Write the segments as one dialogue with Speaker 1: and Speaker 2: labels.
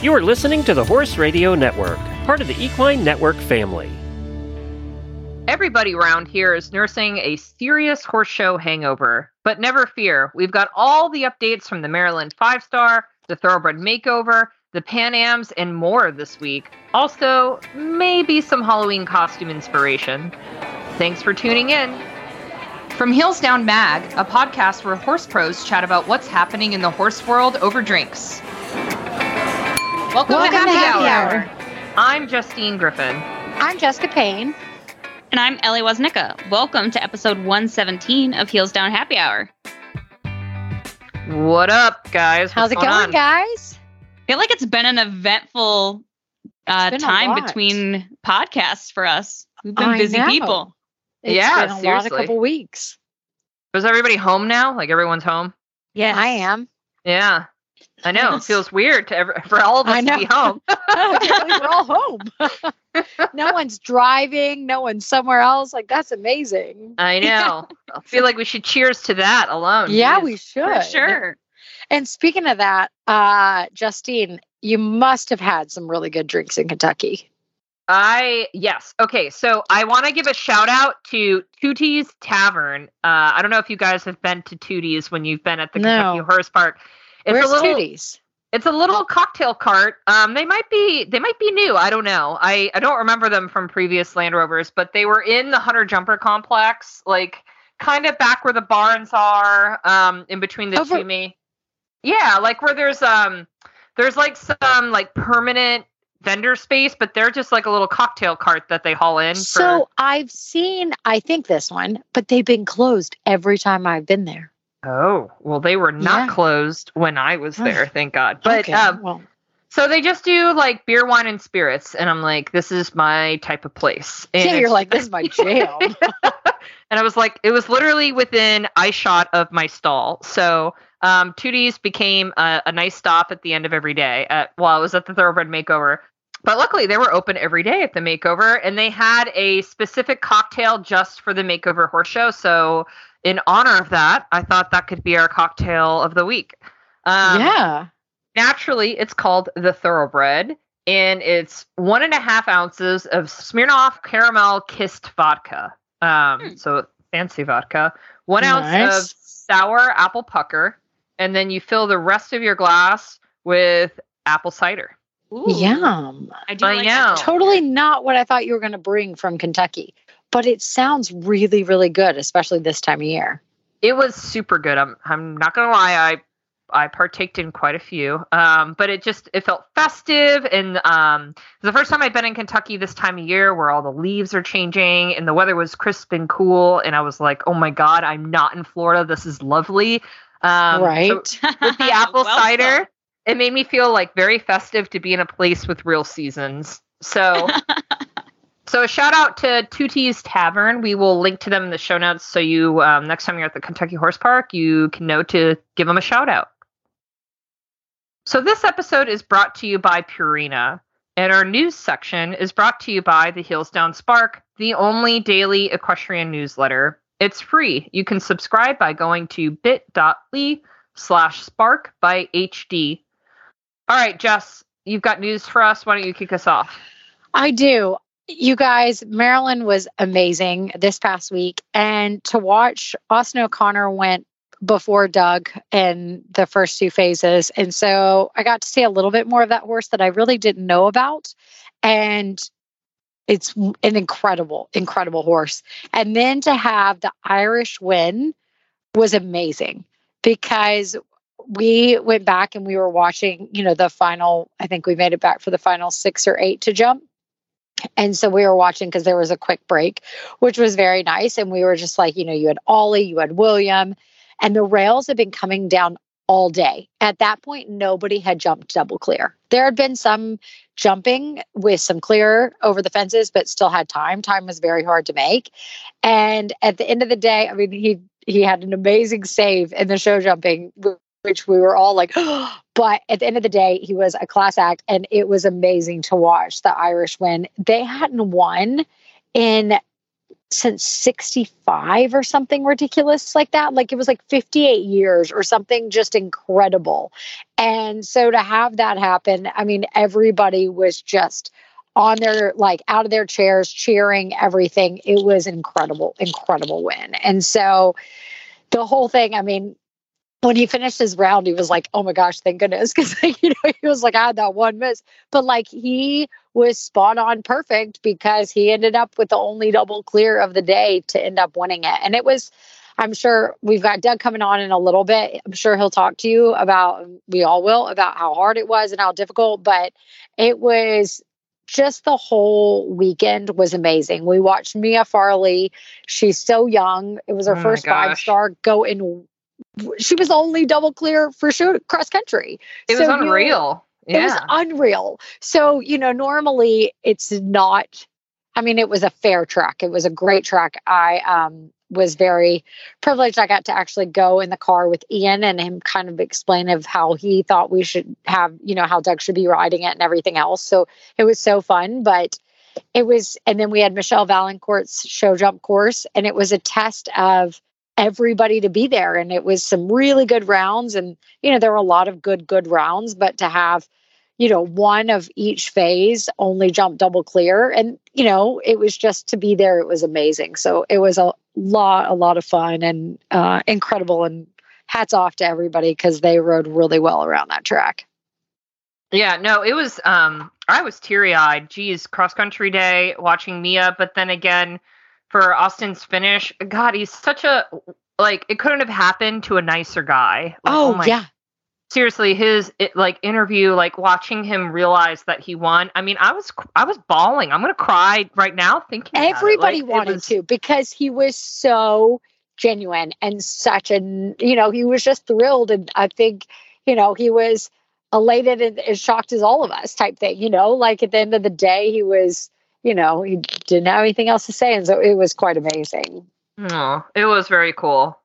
Speaker 1: You are listening to the Horse Radio Network, part of the Equine Network family.
Speaker 2: Everybody around here is nursing a serious horse show hangover, but never fear. We've got all the updates from the Maryland Five Star, the Thoroughbred Makeover, the Pan Ams, and more this week. Also, maybe some Halloween costume inspiration. Thanks for tuning in.
Speaker 3: From Heels Down Mag, a podcast where horse pros chat about what's happening in the horse world over drinks. Welcome,
Speaker 4: Welcome
Speaker 3: to Happy,
Speaker 4: to Happy
Speaker 3: Hour.
Speaker 4: Hour.
Speaker 2: I'm Justine Griffin.
Speaker 4: I'm Jessica Payne.
Speaker 5: And I'm Ellie Woznica. Welcome to episode 117 of Heels Down Happy Hour.
Speaker 2: What up, guys?
Speaker 4: How's it going,
Speaker 2: on?
Speaker 4: guys?
Speaker 5: I feel like it's been an eventful uh,
Speaker 4: been
Speaker 5: time between podcasts for us. We've been
Speaker 4: I
Speaker 5: busy
Speaker 4: know.
Speaker 5: people.
Speaker 4: It's
Speaker 2: Yeah,
Speaker 4: been a lot
Speaker 2: seriously.
Speaker 4: of couple weeks.
Speaker 2: Is everybody home now? Like everyone's home?
Speaker 5: Yeah.
Speaker 4: I am.
Speaker 2: Yeah. I know. It feels weird to ever, for all of us to be home.
Speaker 4: We're all home. no one's driving. No one's somewhere else. Like that's amazing.
Speaker 2: I know. I feel like we should cheers to that alone.
Speaker 4: Yeah, we should.
Speaker 5: For sure.
Speaker 4: And speaking of that, uh, Justine, you must have had some really good drinks in Kentucky.
Speaker 2: I yes. Okay, so I want to give a shout out to Tootie's Tavern. Uh, I don't know if you guys have been to Tootie's when you've been at the
Speaker 4: No.
Speaker 2: Kentucky Horse Park. It's
Speaker 4: Where's
Speaker 2: a little.
Speaker 4: Tooties?
Speaker 2: It's a little cocktail cart. Um, they might be they might be new. I don't know. I I don't remember them from previous Land Rovers, but they were in the Hunter Jumper complex, like kind of back where the barns are, um, in between the
Speaker 4: Over-
Speaker 2: two me. Yeah, like where there's um there's like some like permanent vendor space, but they're just like a little cocktail cart that they haul in.
Speaker 4: So
Speaker 2: for,
Speaker 4: I've seen, I think this one, but they've been closed every time I've been there.
Speaker 2: Oh well, they were not
Speaker 4: Yeah.
Speaker 2: closed when I was there, thank God. But
Speaker 4: Okay,
Speaker 2: um,
Speaker 4: well,
Speaker 2: So they just do like beer, wine, and spirits, and I'm like, this is my type of place. And
Speaker 4: yeah, you're like, this is my jam.
Speaker 2: and I was like, it was literally within eye shot of my stall. So um, Tootie's became a, a nice stop at the end of every day. At while I was at the Thoroughbred Makeover. But luckily, they were open every day at the makeover, and they had a specific cocktail just for the makeover horse show. So, in honor of that, I thought that could be our cocktail of the week. Um,
Speaker 4: yeah.
Speaker 2: naturally it's called the thoroughbred and it's one and a half ounces of smirnoff caramel kissed vodka um
Speaker 5: Hmm.
Speaker 2: so fancy vodka one ounce of sour apple pucker and then you fill the rest of your glass with apple cider
Speaker 5: Ooh.
Speaker 4: Yum.
Speaker 5: I do
Speaker 2: I
Speaker 5: like
Speaker 2: know.
Speaker 5: that.
Speaker 4: Totally not what I thought you were going to bring from Kentucky, but it sounds really, really good, especially this time of year.
Speaker 2: it was super good i'm i'm not gonna lie i I partaked in quite a few, um, but it just it felt festive, and um, it was the first time I'd been in Kentucky this time of year, where all the leaves are changing and the weather was crisp and cool, and I was like, "Oh my god, I'm not in Florida. This is lovely." Um, so
Speaker 4: right.
Speaker 2: with the apple
Speaker 5: Well
Speaker 2: cider,
Speaker 5: said.
Speaker 2: it made me feel like very festive to be in a place with real seasons. So, so a shout out to Tootie's Tavern. We will link to them in the show notes, so you um, next time you're at the Kentucky Horse Park, you can know to give them a shout out. So this episode is brought to you by Purina, and our news section is brought to you by the Heels Down Spark, the only daily equestrian newsletter. It's free. You can subscribe by going to bit.ly slash spark by HD. All right, Jess, you've got news for us. Why don't you kick us off?
Speaker 4: I do. You guys, Maryland was amazing this past week. And to watch Austin O'Connor went before Doug in the first two phases. And so I got to see a little bit more of that horse that I really didn't know about. And it's an incredible, incredible horse. And then to have the Irish win was amazing because we went back and we were watching, you know, the final, I think we made it back for the final six or eight to jump. And so we were watching because there was a quick break, which was very nice. And we were just like, you know, you had Ollie, you had William, and the rails had been coming down all day. At that point, nobody had jumped double clear. There had been some jumping with some clear over the fences, but still had time. Time was very hard to make. And at the end of the day, I mean, he he had an amazing save in the show jumping, which we were all like, but at the end of the day, he was a class act, and it was amazing to watch the Irish win. They hadn't won in since 65 or something ridiculous like that. Like it was like 58 years or something just incredible. And so to have that happen, I mean, everybody was just on their like out of their chairs cheering everything. It was incredible, incredible win. And so the whole thing, I mean, when he finished his round, he was like, "Oh my gosh, thank goodness!" Because like you know he was like, "I had that one miss," but like he was spot on perfect because he ended up with the only double clear of the day to end up winning it, and it was. I'm sure we've got Doug coming on in a little bit. I'm sure he'll talk to you about, we all will, about how hard it was and how difficult, but it was just the whole weekend was amazing. We watched Mia Farley. She's so young. It was her
Speaker 2: Oh
Speaker 4: first five star go in. She was only double clear for shoot cross country.
Speaker 2: It
Speaker 4: So
Speaker 2: was
Speaker 4: you-
Speaker 2: unreal.
Speaker 4: It was unreal. So, you know, normally it's not, I mean, it was a fair track. It was a great track. I um, was very privileged. I got to actually go in the car with Ian and him kind of explain of how he thought we should have, you know, how Doug should be riding it and everything else. So it was so fun. But it was, and then we had Michel Vaillancourt's show jump course, and it was a test of everybody to be there. And it was some really good rounds. And, you know, there were a lot of good, good rounds, but to have, you know, one of each phase only jump double clear. And, you know, it was just to be there, it was amazing. So it was a lot, a lot of fun and uh, incredible. And hats off to everybody because they rode really well around that track.
Speaker 2: Yeah, no, it was um I was teary-eyed. Geez, cross country day watching Mia, but then again for Austin's finish, god, he's such a like it couldn't have happened to a nicer guy. Like,
Speaker 4: Oh, oh
Speaker 2: my
Speaker 4: yeah.
Speaker 2: seriously his it, like interview like watching him realize that he won i mean i was i was bawling i'm gonna cry right now thinking about it.
Speaker 4: Everybody
Speaker 2: Like,
Speaker 4: wanted
Speaker 2: was-
Speaker 4: to because he was so genuine and such an, you know, he was just thrilled. And I think, you know, he was elated and as shocked as all of us type thing, you know, like at the end of the day, he was, you know, he didn't have anything else to say. And so it was quite amazing.
Speaker 2: Aw, it was very cool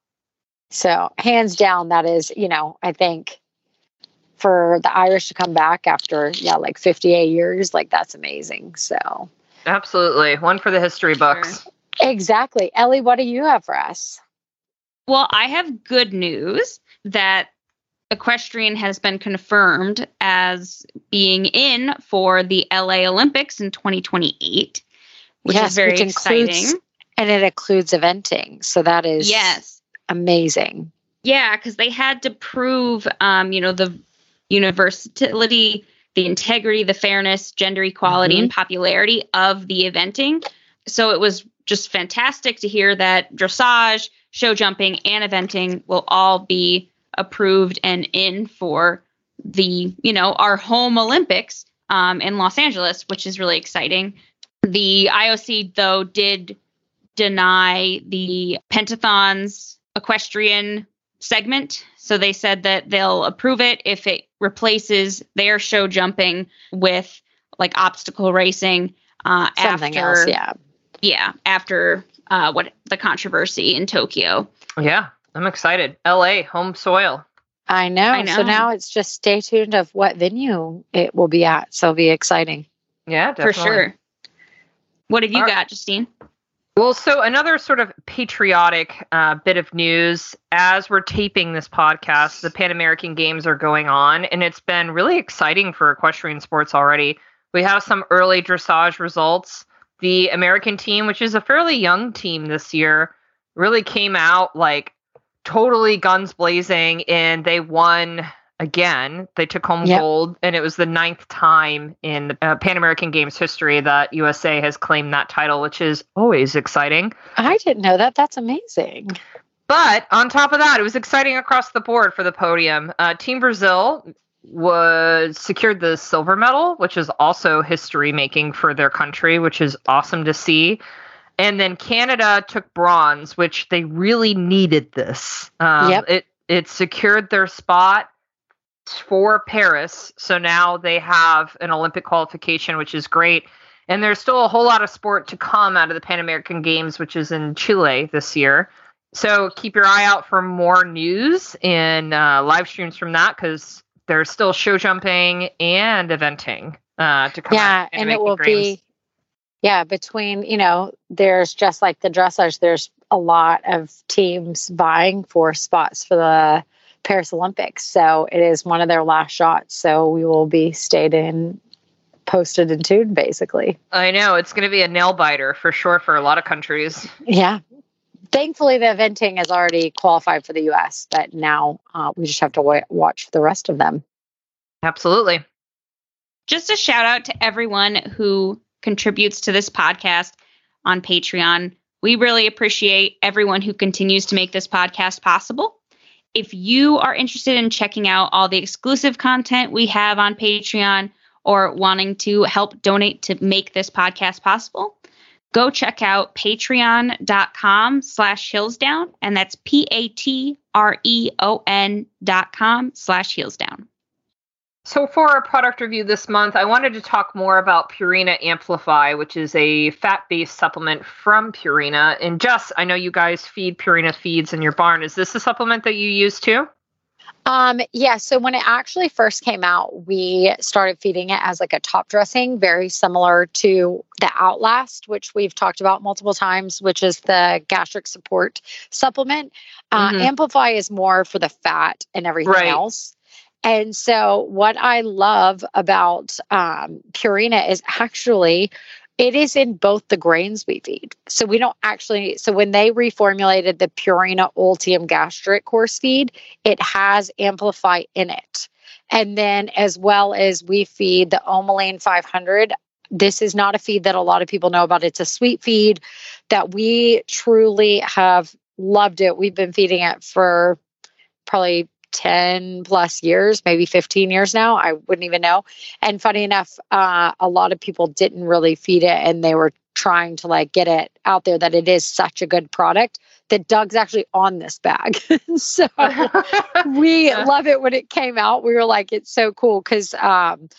Speaker 4: So hands down, that is, you know, I think for the Irish to come back after, yeah, like 58 years, like that's amazing. So
Speaker 2: absolutely one for the history books
Speaker 4: exactly. Ellie, what do you have for us?
Speaker 5: Well, I have good news that equestrian has been confirmed as being in for the LA Olympics in 2028, which
Speaker 4: Yes,
Speaker 5: is very
Speaker 4: which includes-
Speaker 5: exciting.
Speaker 4: And it includes eventing. So that is
Speaker 5: Yes.
Speaker 4: amazing.
Speaker 5: Yeah, because they had to prove, um, you know, the universality, the integrity, the fairness, gender equality, and popularity of the eventing. So it was just fantastic to hear that dressage, show jumping, and eventing will all be approved and in for the, you know, our home Olympics um, in Los Angeles, which is really exciting. The IOC, though, did deny the Pentathlon's equestrian segment. So they said that they'll approve it if it replaces their show jumping with like obstacle racing uh,
Speaker 4: Something
Speaker 5: after,
Speaker 4: else. Yeah.
Speaker 5: yeah, after uh, what the controversy in Tokyo.
Speaker 2: yeah i'm excited la home soil
Speaker 4: I know.
Speaker 5: I
Speaker 4: So now it's just stay tuned of what venue it will be at. So it'll be exciting.
Speaker 2: yeah definitely.
Speaker 5: For sure. What have you
Speaker 2: All-
Speaker 5: got, Justine?
Speaker 2: Well, so another sort of patriotic uh, bit of news as we're taping this podcast, the Pan American Games are going on, and it's been really exciting for equestrian sports already. We have some early dressage results. The American team, which is a fairly young team this year, really came out like totally guns blazing, and they won again. They took home
Speaker 4: Yep.
Speaker 2: gold, and it was the ninth time in the uh, Pan American Games history that USA has claimed that title, which is always exciting.
Speaker 4: I didn't know that. That's amazing.
Speaker 2: But on top of that, it was exciting across the board for the podium. Uh, Team Brazil was secured the silver medal, which is also history making for their country, which is awesome to see. And then Canada took bronze, which they really needed this. Um,
Speaker 4: Yep.
Speaker 2: It it secured their spot for Paris, so now they have an Olympic qualification, which is great. And there's still a whole lot of sport to come out of the Pan American Games, which is in Chile this year. So keep your eye out for more news and uh, live streams from that because there's still show jumping and eventing uh, to come.
Speaker 4: yeah. And it will
Speaker 2: Games.
Speaker 4: be yeah, between, you know, there's just like the dressage, there's a lot of teams vying for spots for the Paris Olympics. So it is one of their last shots. So we will be stayed in, posted and tuned basically.
Speaker 2: I know it's going to be a nail biter for sure for a lot of countries.
Speaker 4: Yeah. Thankfully, the eventing has already qualified for the US, but now uh, we just have to wa- watch the rest of them.
Speaker 2: Absolutely.
Speaker 5: Just a shout out to everyone who contributes to this podcast on Patreon. We really appreciate everyone who continues to make this podcast possible. If you are interested in checking out all the exclusive content we have on Patreon or wanting to help donate to make this podcast possible, go check out patreon.com slash heelsdown and that's p-a-t-r-e-o-n dot com slash heelsdown
Speaker 2: So for our product review this month, I wanted to talk more about Purina Amplify, which is a fat-based supplement from Purina. And Jess, I know you guys feed Purina feeds in your barn. Is this a supplement that you use too?
Speaker 4: Um, yeah, so when it actually first came out, we started feeding it as like a top dressing, very similar to the Outlast, which we've talked about multiple times, which is the gastric support supplement. Uh,
Speaker 2: Mhm.
Speaker 4: Amplify is more for the fat and everything
Speaker 2: Right.
Speaker 4: else. And so, what I love about um, Purina is actually it is in both the grains we feed. So, we don't actually, so when they reformulated the Purina Ultium gastric course feed, it has Amplify in it. And then, as well as we feed the Omolene 500, this is not a feed that a lot of people know about. It's a sweet feed that we truly have loved it. We've been feeding it for probably 10 plus years, maybe 15 years now. I wouldn't even know. And funny enough, uh, a lot of people didn't really feed it and they were trying to like get it out there that it is such a good product that Doug's actually on this bag. so we
Speaker 2: Yeah.
Speaker 4: love it when it came out. We were like, it's so cool because um,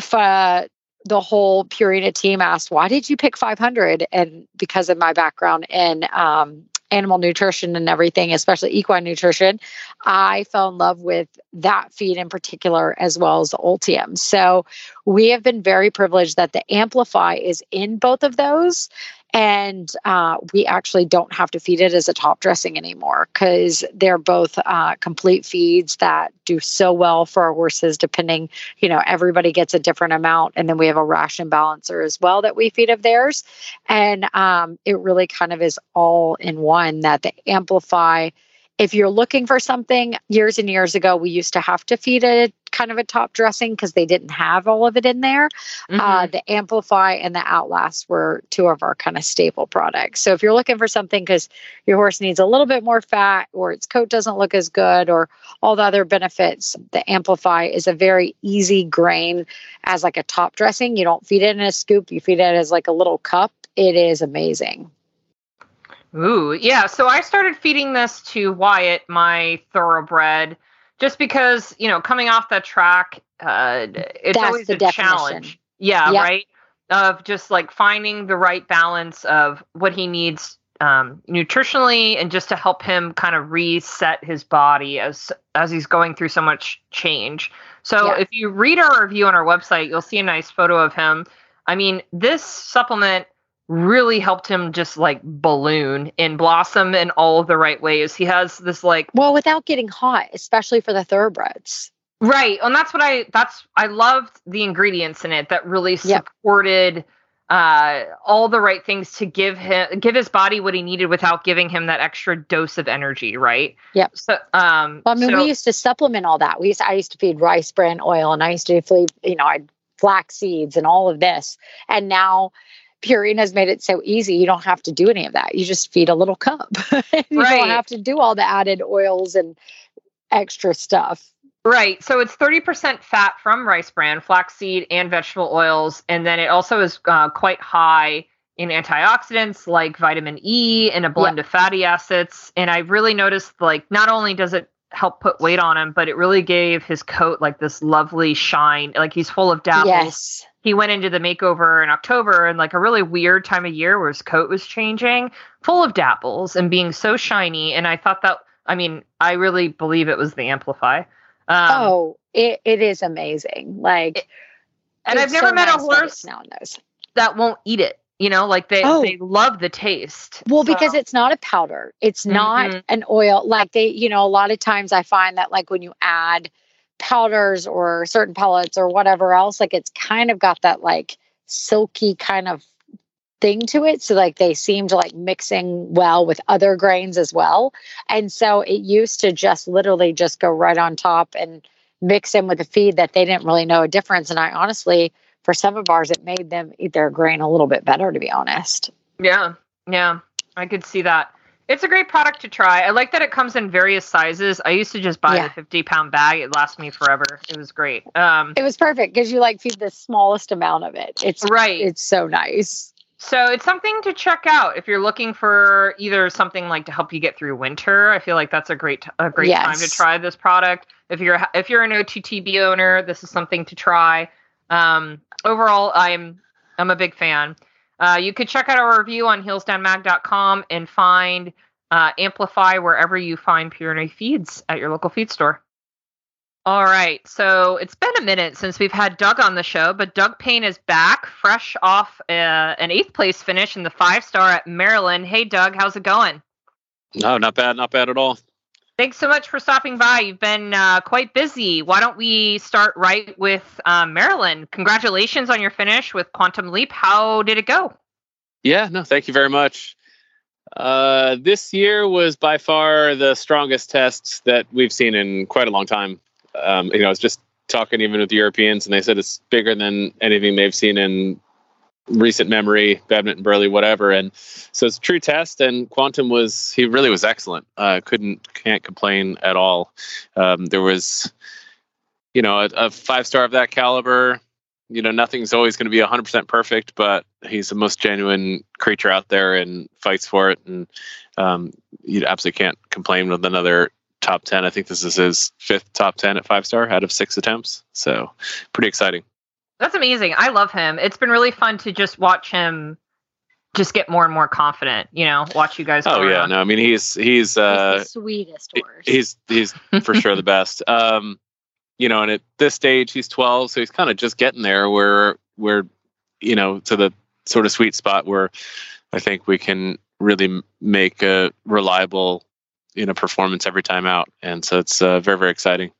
Speaker 4: for the whole Purina team asked, why did you pick 500? And because of my background in um, animal nutrition and everything, especially equine nutrition, I fell in love with that feed in particular, as well as the Ultium. So we have been very privileged that the Amplify is in both of those. And uh, we actually don't have to feed it as a top dressing anymore because they're both uh, complete feeds that do so well for our horses, depending, you know, everybody gets a different amount. And then we have a ration balancer as well that we feed of theirs. And um, it really kind of is all in one that the Amplify if you're looking for something years and years ago we used to have to feed a kind of a top dressing because they didn't have all of it in there. Uh,
Speaker 2: Mhm.
Speaker 4: the amplify and the outlast were two of our kind of staple products. So if you're looking for something because your horse needs a little bit more fat or its coat doesn't look as good or all the other benefits the amplify is a very easy grain as like a top dressing. You don't feed it in a scoop you feed it as like a little cup. It is amazing.
Speaker 2: Ooh, yeah. So I started feeding this to Wyatt, my thoroughbred, just because you know, coming off the track, uh, it's
Speaker 4: That's
Speaker 2: always a
Speaker 4: definition.
Speaker 2: challenge. Yeah,
Speaker 4: Yep.
Speaker 2: right. Of just like finding the right balance of what he needs um, nutritionally, and just to help him kind of reset his body as as he's going through so much change. So
Speaker 4: Yeah.
Speaker 2: if you read our review on our website, you'll see a nice photo of him. I mean, this supplement really helped him just like balloon and blossom in all of the right ways. He has this like
Speaker 4: well without getting hot especially for the thoroughbreds
Speaker 2: right, and that's what I that's I loved the ingredients in it that really
Speaker 4: Yep.
Speaker 2: supported uh all the right things to give him give his body what he needed without giving him that extra dose of energy, right?
Speaker 4: Yep.
Speaker 2: So um
Speaker 4: Well, I mean,
Speaker 2: so-
Speaker 4: we used to supplement all that. We used I used to feed rice bran oil, and I used to feed, you know, I'd flax seeds and all of this. And now Purina's made it so easy. You don't have to do any of that. You just feed a little cup. you
Speaker 2: Right.
Speaker 4: don't have to do all the added oils and extra stuff.
Speaker 2: Right. So it's 30% fat from rice bran, flaxseed, and vegetable oils. And then it also is uh, quite high in antioxidants like vitamin E and a blend of fatty acids. And I really noticed like not only does it help put weight on him, but it really gave his coat like this lovely shine. Like he's full of dapples.
Speaker 4: Yes.
Speaker 2: He went into the makeover in October and like a really weird time of year where his coat was changing, full of dapples and being so shiny. And I thought that, I mean, I really believe it was the Amplify. Um,
Speaker 4: oh, it, it is amazing. Like,
Speaker 2: and I've never
Speaker 4: so
Speaker 2: met a
Speaker 4: nice that
Speaker 2: horse
Speaker 4: now
Speaker 2: that won't eat it. You know, like they
Speaker 4: Oh.
Speaker 2: they love the taste.
Speaker 4: Well,
Speaker 2: So-
Speaker 4: because it's not a powder. It's not
Speaker 2: Mhm.
Speaker 4: an oil. Like they, you know, a lot of times I find that like when you add powders or certain pellets or whatever else, like it's kind of got that like silky kind of thing to it. So like they seemed like mixing well with other grains as well. And so it used to just literally just go right on top and mix in with the feed that they didn't really know a difference. And I honestly, for some of ours, it made them eat their grain a little bit better, to be honest.
Speaker 2: Yeah, yeah, I could see that. It's a great product to try. I like that it comes in various sizes. I used to just buy
Speaker 4: Yeah.
Speaker 2: the 50 pound bag. It lasts me forever. It was great. Um,
Speaker 4: It was perfect because you like feed the smallest amount of it. It's
Speaker 2: right.
Speaker 4: it's so nice.
Speaker 2: So it's something to check out if you're looking for either something like to help you get through winter. I feel like that's a great a great time to try this product. If you're if you're an OTTB owner, this is something to try. Um, overall, I'm I'm a big fan. Uh, you could check out our review on heelsdownmag.com and find uh, Amplify wherever you find Purina feeds at your local feed store. All right, so it's been a minute since we've had Doug on the show, but Doug Payne is back, fresh off uh, an eighth place finish in the five star at Maryland. Hey, Doug, how's it going?
Speaker 6: No, not bad, not bad at all.
Speaker 2: Thanks so much for stopping by. You've been uh, quite busy. Why don't we start right with um, Maryland? Congratulations on your finish with Quantum Leap. How did it go?
Speaker 6: Yeah, no, thank you very much. Uh, this year was by far the strongest tests that we've seen in quite a long time. Um, you know, I was just talking even with the Europeans, and they said it's bigger than anything they've seen in recent memory, Badminton, Burghley, whatever. And so it's a true test. And Quantum was he really was excellent. Uh, couldn't can't complain at all. Um, there was, you know, a, a five star of that caliber. You know, nothing's always going to be 100% perfect, but he's the most genuine creature out there and fights for it. And um, you absolutely can't complain with another top 10. I think this is his fifth top 10 at five star out of six attempts. So pretty exciting.
Speaker 2: That's amazing. I love him. It's been really fun to just watch him just get more and more confident, you know, watch you guys.
Speaker 6: Oh yeah,
Speaker 2: around.
Speaker 6: no, I mean he's he's
Speaker 4: He's
Speaker 6: uh
Speaker 4: the sweetest horse.
Speaker 6: he's he's for sure the best. Um, you know, and at this stage he's 12, so he's kind of just getting there where where you know to the sort of sweet spot where I think we can really make a reliable you know performance every time out, and so it's uh, very very exciting.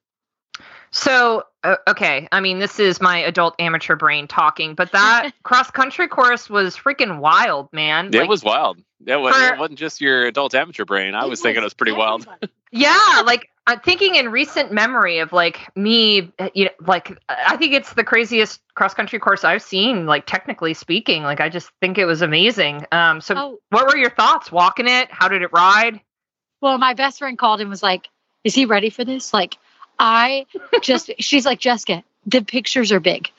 Speaker 2: So, uh, okay, I mean, this is my adult amateur brain talking, but that cross country course was freaking wild, man.
Speaker 6: it
Speaker 2: Like,
Speaker 6: was wild. It, was,
Speaker 2: for-
Speaker 6: it wasn't just your adult amateur brain. I was thinking it was pretty wild.
Speaker 2: Yeah, like I'm thinking in recent memory of like me, uh, you know, like I think it's the craziest cross country course I've seen. Like technically speaking, like I just think it was amazing. Um, so
Speaker 4: Oh,
Speaker 2: what were your thoughts walking it? How did it ride?
Speaker 4: well, my best friend called and was like, "Is he ready for this?" Like, I just, she's like, Jessica, the pictures are big.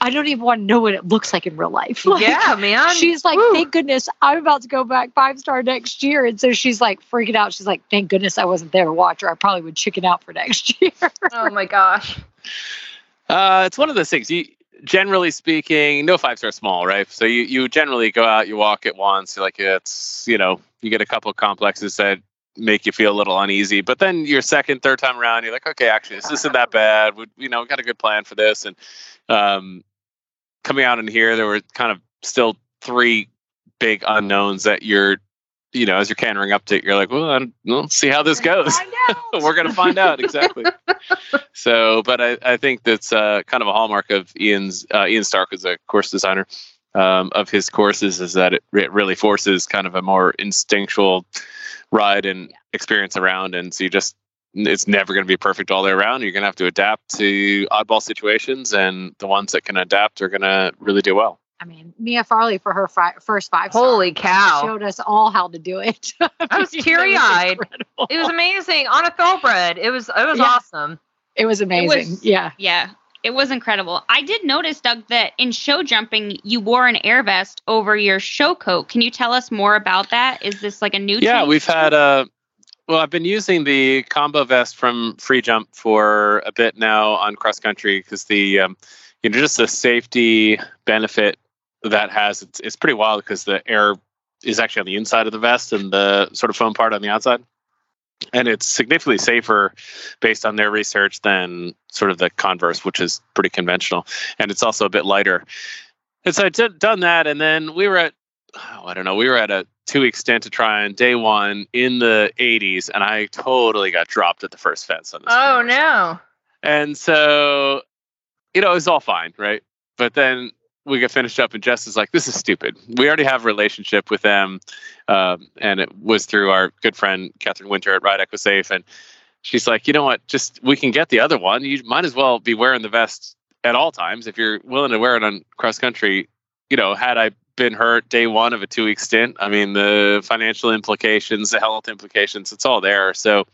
Speaker 4: I don't even want to know what it looks like in real life. Like,
Speaker 2: yeah, man.
Speaker 4: She's like,
Speaker 2: Woo.
Speaker 4: thank goodness I'm about to go back five star next year. And so she's like freaking out. She's like, thank goodness I wasn't there to watch her. I probably would chicken out for next year.
Speaker 2: oh my gosh.
Speaker 6: Uh, it's one of those things. You generally speaking, no five star small, right? So you you generally go out, you walk it once, you're like it's you know you get a couple of complexes that make you feel a little uneasy, but then your second, third time around, you're like, okay, actually, this isn't that bad. We you know we got a good plan for this, and um, coming out in here, there were kind of still three big unknowns that you're you know as you're cantering up to it, you're like, well, I let's see how this goes. We're gonna find out exactly. so, but I, I think that's uh, kind of a hallmark of Ian's. Uh, Ian Stark is a course designer um, of his courses, is that it, it really forces kind of a more instinctual ride and experience around, and so you just it's never going to be perfect all the way around. You're going to have to adapt to oddball situations, and the ones that can adapt are going to really do well.
Speaker 4: I mean, Mia Farley for her fi- first five star
Speaker 2: Holy cow.
Speaker 4: showed us all how to do it.
Speaker 2: I was teary-eyed. It was amazing on a thoroughbred. It was it was
Speaker 4: Yeah.
Speaker 2: awesome.
Speaker 4: It was amazing.
Speaker 5: was-
Speaker 4: yeah.
Speaker 5: Yeah, it was incredible. I did notice, Doug, that in show jumping, you wore an air vest over your show coat. Can you tell us more about that? Is this like a new?
Speaker 6: Yeah,
Speaker 5: change?
Speaker 6: we've had uh well, I've been using the combo vest from Freejump for a bit now on cross country because the um, you know just the safety benefit that has it's, it's pretty wild because the air is actually on the inside of the vest and the sort of foam part on the outside. And it's significantly safer based on their research than sort of the Converse, which is pretty conventional. And it's also a bit lighter. And so I did done that, and then we were at oh, I don't know. We were at a two week stint to Tryon day one in the 80s, and I totally got dropped at the first fence on this.
Speaker 2: Oh no.
Speaker 6: And so, you know, it was all fine, right? But then we get finished up, and Jess is like, "This is stupid. We already have a relationship with them, um, and it was through our good friend Catherine Winter at Ride Equisafe, and she's like, you know what? Just we can get the other one. You might as well be wearing the vest at all times if you're willing to wear it on cross country. You know, had I been hurt day one of a two week stint, I mean, the financial implications, the health implications, it's all there. So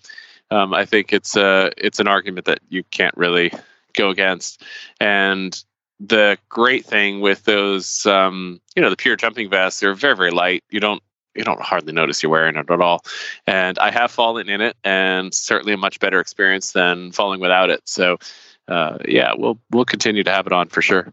Speaker 6: um, I think it's uh, it's an argument that you can't really go against. And the great thing with those, um, you know, the pure jumping vests, they're very, very light. You don't you don't hardly notice you're wearing it at all. And I have fallen in it, and certainly a much better experience than falling without it. So, uh, yeah, we'll we'll continue to have it on for sure.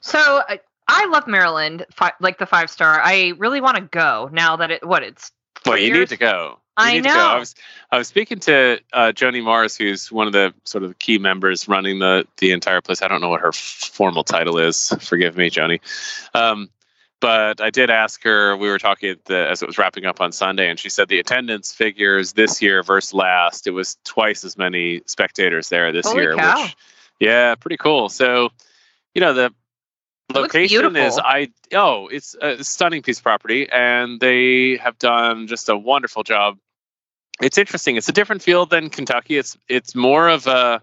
Speaker 2: So I, I love Maryland, fi- like the five star. I really want to go now that it what it's.
Speaker 6: Well, you
Speaker 2: years-
Speaker 6: need to go.
Speaker 2: I know.
Speaker 6: I was I was speaking to uh, Joni Morris, who's one of the sort of key members running the the entire place. I don't know what her formal title is. Forgive me, Joni. Um, but I did ask her. We were talking the, as it was wrapping up on Sunday, and she said the attendance figures this year versus last. It was twice as many spectators there this
Speaker 2: Holy
Speaker 6: year.
Speaker 2: cow.
Speaker 6: Which, yeah, pretty cool. So, you know, the location is. I oh, it's a stunning piece of property, and they have done just a wonderful job. It's interesting. It's a different field than Kentucky. It's it's more of a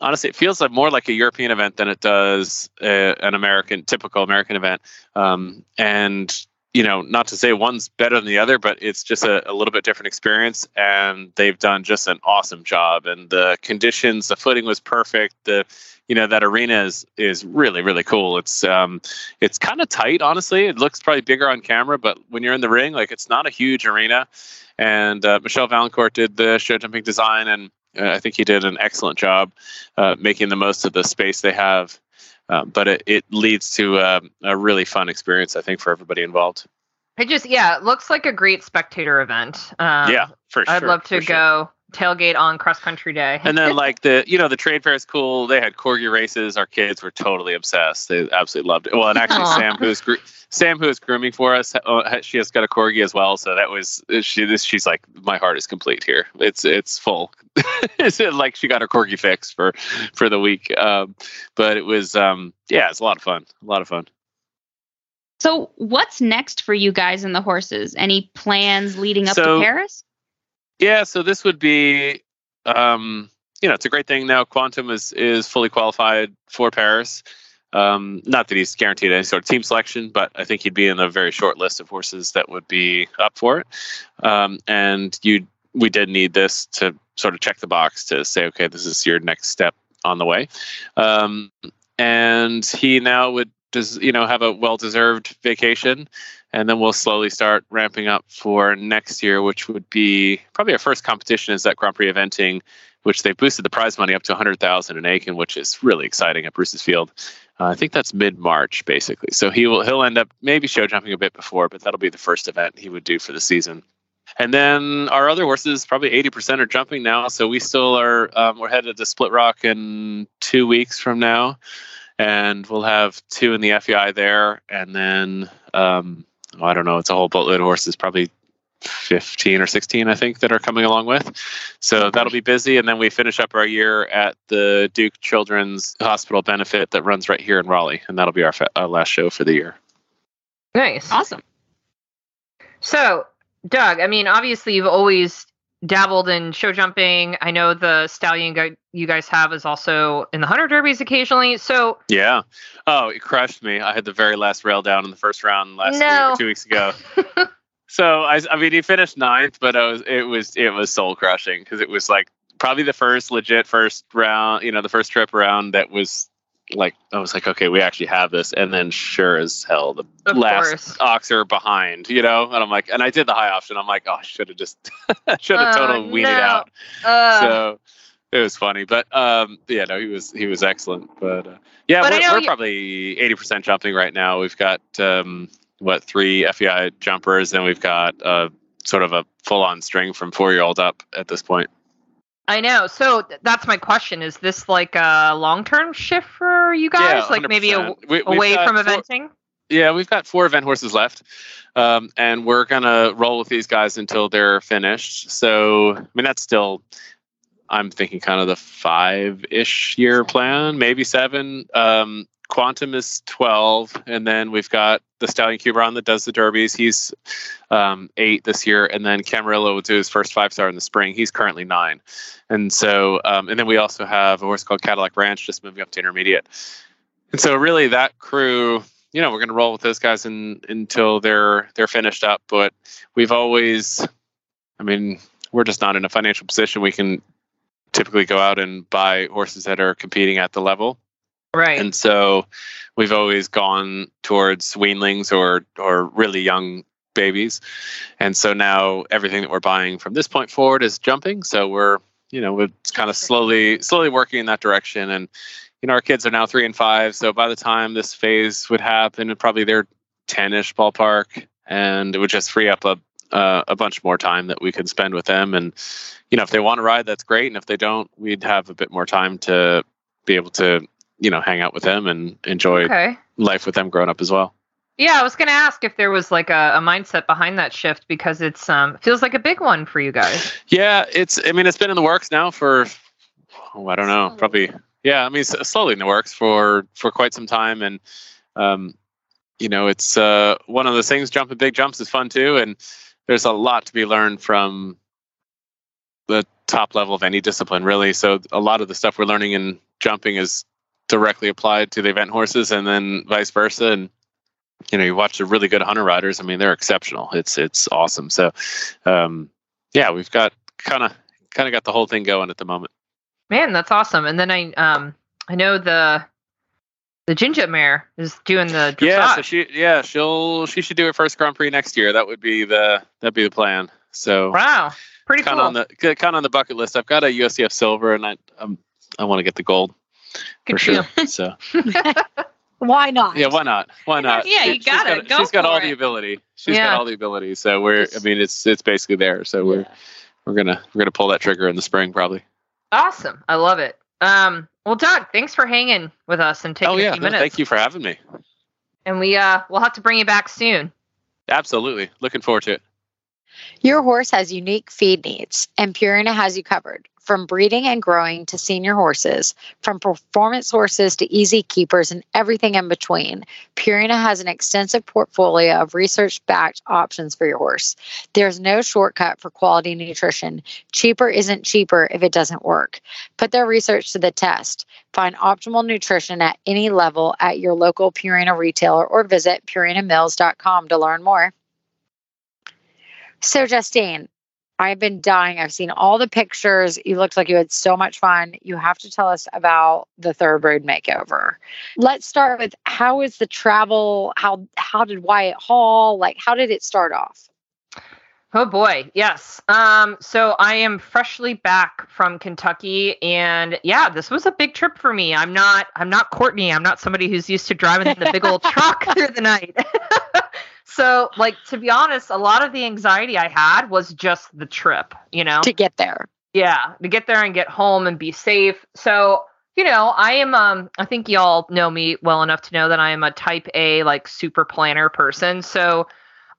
Speaker 6: honestly, it feels like more like a European event than it does uh an American typical American event. Um, and you know, not to say one's better than the other, but it's just a, a little bit different experience. And they've done just an awesome job. And the conditions, the footing was perfect. The you know that arena is is really really cool. It's um it's kind of tight, honestly. It looks probably bigger on camera, but when you're in the ring, like it's not a huge arena. And uh, Michel Vaillancourt did the show jumping design, and uh, I think he did an excellent job uh, making the most of the space they have. Um, but it, it leads to um a really fun experience, I think, for everybody involved.
Speaker 2: It just yeah, it looks like a great spectator event. Um,
Speaker 6: yeah, for sure.
Speaker 2: I'd love to
Speaker 6: for sure.
Speaker 2: go tailgate on cross country day.
Speaker 6: and then like the you know the trade fair is cool. They had corgi races. Our kids were totally obsessed. They absolutely loved it. Well, and actually
Speaker 2: Aw.
Speaker 6: Sam, who's gr- Sam, who is grooming for us, uh, she has got a corgi as well. So that was she. This she's like my heart is complete here. It's it's full. it's like she got her corgi fix for for the week. Um, but it was um yeah, it's a lot of fun. A lot of fun.
Speaker 5: So, what's next for you guys and the horses? Any plans leading up
Speaker 6: So-
Speaker 5: to Paris?
Speaker 6: Yeah, so this would be, um, you know, it's a great thing now. Quantum is is fully qualified for Paris. Um, not that he's guaranteed any sort of team selection, but I think he'd be in a very short list of horses that would be up for it. Um, and you, we did need this to sort of check the box to say, okay, this is your next step on the way. Um, and he now would does you know have a well deserved vacation and then we'll slowly start ramping up for next year, which would be probably our first competition is that Grand Prix eventing, which they boosted the prize money up to 100,000 in Aiken, which is really exciting at Bruce's Field. Uh, I think that's mid March basically. So he will he'll end up maybe show jumping a bit before, but that'll be the first event he would do for the season. And then our other horses, probably 80% are jumping now. So we still are, um, we're headed to Split Rock in two weeks from now. And we'll have two in the FEI there. And then, um, oh, I don't know, it's a whole boatload of horses, probably 15 or 16, I think, that are coming along with. So that'll be busy. And then we finish up our year at the Duke Children's Hospital benefit that runs right here in Raleigh. And that'll be our, fa- our last show for the year.
Speaker 2: nice.
Speaker 5: Awesome.
Speaker 2: So, Doug, I mean, obviously you've always dabbled in show jumping. I know the stallion guy you guys have is also in the hunter derbies occasionally. So,
Speaker 6: Yeah. Oh, it crushed me. I had the very last rail down in the first round last
Speaker 2: No.
Speaker 6: week, two weeks ago. so I, I mean, he finished ninth, but I was, it was, it was soul crushing because it was like probably the first legit first round, you know, the first trip around that was like, I was like, okay, we actually have this. And then sure as hell, the
Speaker 2: of
Speaker 6: last
Speaker 2: course.
Speaker 6: oxer behind, you know, and I'm like, and I did the high option. I'm like, oh, I should have just, should have
Speaker 2: Oh,
Speaker 6: totally weeded
Speaker 2: no.
Speaker 6: out
Speaker 2: Uh,
Speaker 6: so it was funny but um yeah no he was he was excellent but uh, yeah
Speaker 2: But
Speaker 6: we're, we're
Speaker 2: you-
Speaker 6: probably 80% jumping right now we've got um what three fei jumpers and we've got uh sort of a full-on string from four year old up at this point
Speaker 2: I know. So th- that's my question. Is this like a long term shift for you guys?
Speaker 6: Yeah,
Speaker 2: like maybe a,
Speaker 6: 100%. We-
Speaker 2: away from
Speaker 6: four-
Speaker 2: eventing?
Speaker 6: yeah, we've got four event horses left, um, and we're gonna roll with these guys until they're finished. So, I mean, that's still, I'm thinking kind of the five-ish year plan, maybe seven. Um, Quantum is 12, and then we've got the Stallion Cuberon that does the derbies. He's um, eight this year, and then Camarillo will do his first five star in the spring. He's currently nine, and so um, and then we also have a horse called Cadillac Ranch just moving up to intermediate. And so really that crew, you know, we're going to roll with those guys in, until they're they're finished up. But we've always, I mean, we're just not in a financial position we can typically go out and buy horses that are competing at the level.
Speaker 2: Right.
Speaker 6: And so we've always gone towards weanlings or or really young babies. And so now everything that we're buying from this point forward is jumping. So we're, you know, we're kind of slowly slowly working in that direction. And, you know, our kids are now three and five. So by the time this phase would happen, probably they're 10-ish ballpark. And it would just free up a uh, a bunch more time that we could spend with them. And, you know, if they want to ride, that's great. And if they don't, we'd have a bit more time to be able to you know hang out with them and enjoy
Speaker 2: Okay.
Speaker 6: life with them growing up as well.
Speaker 2: Yeah, I was going to ask if there was like a, a mindset behind that shift because it's um feels like a big one for you guys.
Speaker 6: Yeah, it's I mean it's been in the works now for oh, I don't know probably yeah I mean slowly in the works for for quite some time and um you know it's uh one of those things jumping big jumps is fun too and there's a lot to be learned from the top level of any discipline really so a lot of the stuff we're learning in jumping is directly applied to the event horses and then vice versa. And you know you watch the really good hunter riders. I mean they're exceptional. It's it's awesome. So um yeah we've got kind of kind of got the whole thing going at the moment.
Speaker 2: Man, that's awesome. And then I um I know the the Ginger mare is doing the dressage.
Speaker 6: yeah so she yeah she'll she should do her first grand prix next year. That would be the that'd be the plan. So
Speaker 2: wow, pretty
Speaker 6: kind
Speaker 2: cool.
Speaker 6: on the kind of on the bucket list. I've got a usdf silver and i um, i want to get the gold
Speaker 2: Good
Speaker 6: for
Speaker 2: for you.
Speaker 6: sure so
Speaker 4: Why not?
Speaker 6: yeah why not why not
Speaker 5: Yeah, you
Speaker 6: She's
Speaker 5: got it. Go
Speaker 6: she's got all
Speaker 5: it.
Speaker 6: the ability She's
Speaker 2: Yeah.
Speaker 6: got all the ability so we're i mean it's it's basically there so we're we're gonna we're gonna pull that trigger in the spring probably
Speaker 2: Awesome. I love it. Um well Doug, thanks for hanging with us and taking
Speaker 6: oh
Speaker 2: a
Speaker 6: yeah
Speaker 2: few
Speaker 6: no,
Speaker 2: minutes.
Speaker 6: thank you for having me
Speaker 2: And we uh we'll have to bring you back soon.
Speaker 6: absolutely looking forward to it
Speaker 4: Your horse has unique feed needs, and Purina has you covered. From breeding and growing to senior horses, from performance horses to easy keepers and everything in between, Purina has an extensive portfolio of research backed options for your horse. There's no shortcut for quality nutrition. Cheaper isn't cheaper if it doesn't work. Put their research to the test. Find optimal nutrition at any level at your local Purina retailer or visit purinamills.com to learn more. So, Justine, I've been dying. I've seen all the pictures. You looked like you had so much fun. You have to tell us about the thoroughbred makeover. Let's start with how is the travel? How how did Wyatt haul like? How did it start off?
Speaker 2: Oh boy, yes. Um, so I am freshly back from Kentucky, and yeah, this was a big trip for me. I'm not, I'm not Courtney. I'm not somebody who's used to driving in the big old truck through the night. so, like to be honest, a lot of the anxiety I had was just the trip. You know,
Speaker 4: To get there,
Speaker 2: yeah, to get there and get home and be safe. So, you know, I am um I think y'all know me well enough to know that I am a type A like super planner person. So,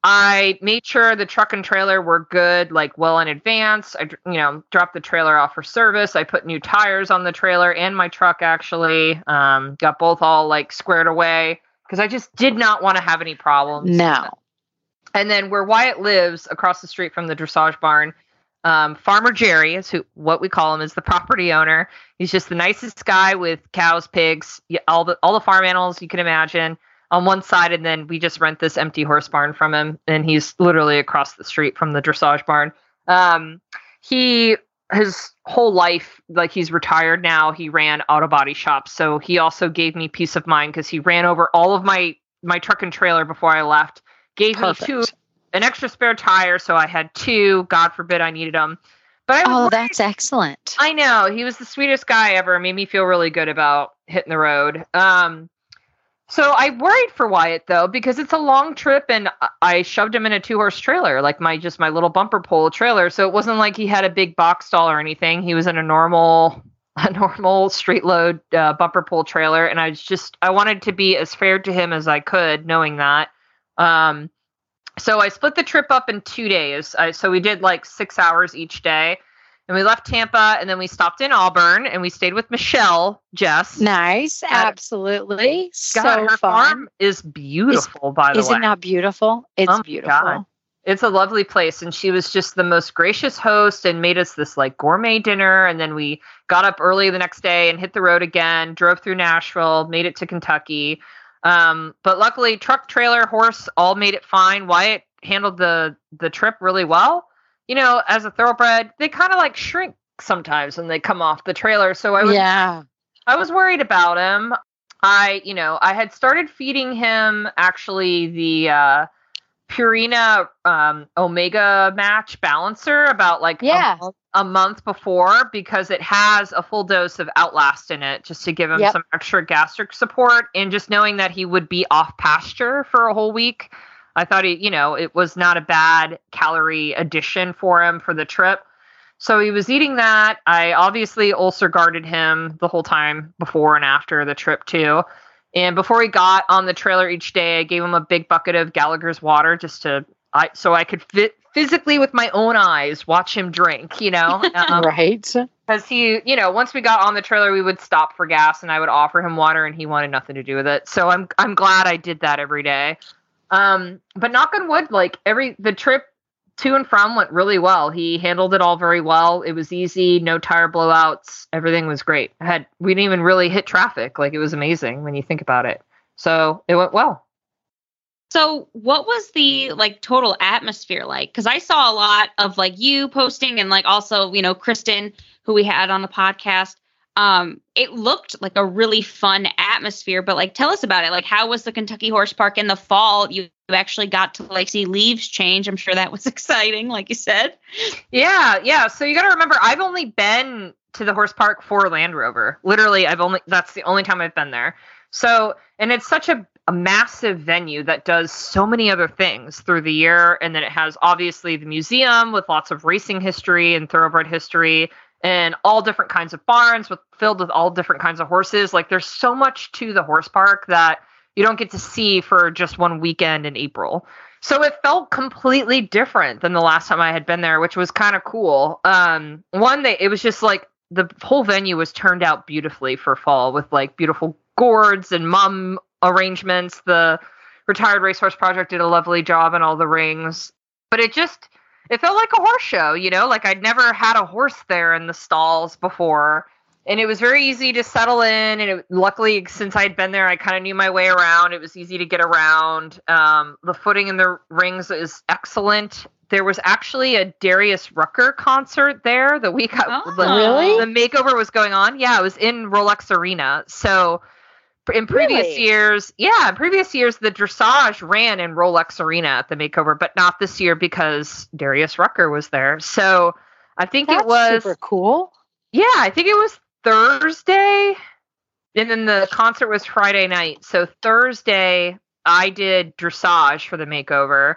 Speaker 2: I made sure the truck and trailer were good like well in advance. I you know, dropped the trailer off for service. I put new tires on the trailer and my truck actually. Um got both all like squared away because I just did not want to have any problems.
Speaker 4: no.
Speaker 2: And then where Wyatt lives, across the street from the dressage barn, um, Farmer Jerry is who what we call him is the property owner. He's just the nicest guy with cows, pigs, all the all the farm animals you can imagine on one side, and then we just rent this empty horse barn from him, and he's literally across the street from the dressage barn. Um, he his whole life, like he's retired now, he ran auto body shops, so he also gave me peace of mind because he ran over all of my my truck and trailer before I left. Gave me two an extra spare tire, so I had two. God forbid I needed them. But I
Speaker 4: Oh,
Speaker 2: worried-
Speaker 4: that's excellent.
Speaker 2: I know he was the sweetest guy ever. Made me feel really good about hitting the road. Um, so I worried for Wyatt though because it's a long trip, and I- shoved him in a two horse trailer, like my just my little bumper pole trailer. So it wasn't like he had a big box stall or anything. He was in a normal a normal street load uh, bumper pull trailer, and I just I wanted to be as fair to him as I could, knowing that. Um, so I split the trip up in two days. I, so we did like six hours each day. And we left Tampa and then we stopped in Auburn and we stayed with Michelle Jess.
Speaker 4: Nice. Absolutely. so
Speaker 2: God, her
Speaker 4: fun.
Speaker 2: farm is beautiful, by the
Speaker 4: Is
Speaker 2: way.
Speaker 4: Is it not beautiful? It's
Speaker 2: Oh
Speaker 4: beautiful.
Speaker 2: God. It's a lovely place. And she was just the most gracious host and made us this like gourmet dinner. And then we got up early the next day and hit the road again, drove through Nashville, made it to Kentucky. Um, but luckily, truck, trailer, horse all made it fine. Wyatt handled the the trip really well. You know, as a thoroughbred, they kind of like shrink sometimes when they come off the trailer. So I was
Speaker 4: Yeah.
Speaker 2: I was worried about him. I, you know, I had started feeding him actually the uh Purina um Omega match balancer about like a
Speaker 4: Yeah.
Speaker 2: month- a, month before because it has a full dose of Outlast in it just to give him
Speaker 4: Yep.
Speaker 2: some extra gastric support and just knowing that he would be off pasture for a whole week. I thought he, you know, it was not a bad calorie addition for him for the trip. So he was eating that. I obviously ulcer guarded him the whole time before and after the trip too. And before he got on the trailer each day, I gave him a big bucket of Gallagher's water just to I so I could fit physically with my own eyes watch him drink, you know. Um,
Speaker 4: right.
Speaker 2: because he, you know, once we got on the trailer, we would stop for gas, and I would offer him water, and he wanted nothing to do with it. So I'm I'm glad I did that every day. Um, but knock on wood, like every the trip to and from went really well. He handled it all very well. It was easy, no tire blowouts. Everything was great. I had we didn't even really hit traffic. Like it was amazing when you think about it. So it went well.
Speaker 5: So, what was the like total atmosphere like? Because I saw a lot of like you posting and like also, you know, Kristen, who we had on the podcast. Um, it looked like a really fun atmosphere, but like, tell us about it. Like, how was the Kentucky Horse Park in the fall? You actually got to like see leaves change. I'm sure that was exciting, like you said.
Speaker 2: Yeah, yeah. So you got to remember, I've only been to the horse park for Land Rover. Literally, I've only that's the only time I've been there. So, and it's such a, a massive venue that does so many other things through the year. And then it has obviously the museum with lots of racing history and thoroughbred history and all different kinds of barns with filled with all different kinds of horses. Like there's so much to the horse park that you don't get to see for just one weekend in April. So it felt completely different than the last time I had been there, which was kind of cool. Um, one, they it was just like the whole venue was turned out beautifully for fall with like beautiful gourds and mum arrangements. The retired racehorse project did a lovely job on all the rings, but it just it felt like a horse show, you know, like I'd never had a horse there in the stalls before. And it was very easy to settle in. And it, luckily, since I'd been there, I kind of knew my way around. It was easy to get around. Um, the footing in the rings is excellent. There was actually a Darius Rucker concert there the week I,
Speaker 5: Oh.
Speaker 2: the,
Speaker 4: Really?
Speaker 2: the makeover was going on. Yeah, it was in Rolex Arena. So in previous
Speaker 4: Really?
Speaker 2: years, yeah, in previous years, the dressage ran in Rolex Arena at the makeover, but not this year because Darius Rucker was there. So I think
Speaker 4: That's
Speaker 2: it was,
Speaker 4: super cool.
Speaker 2: yeah, I think it was Thursday. And then the concert was Friday night. So Thursday, I did dressage for the makeover.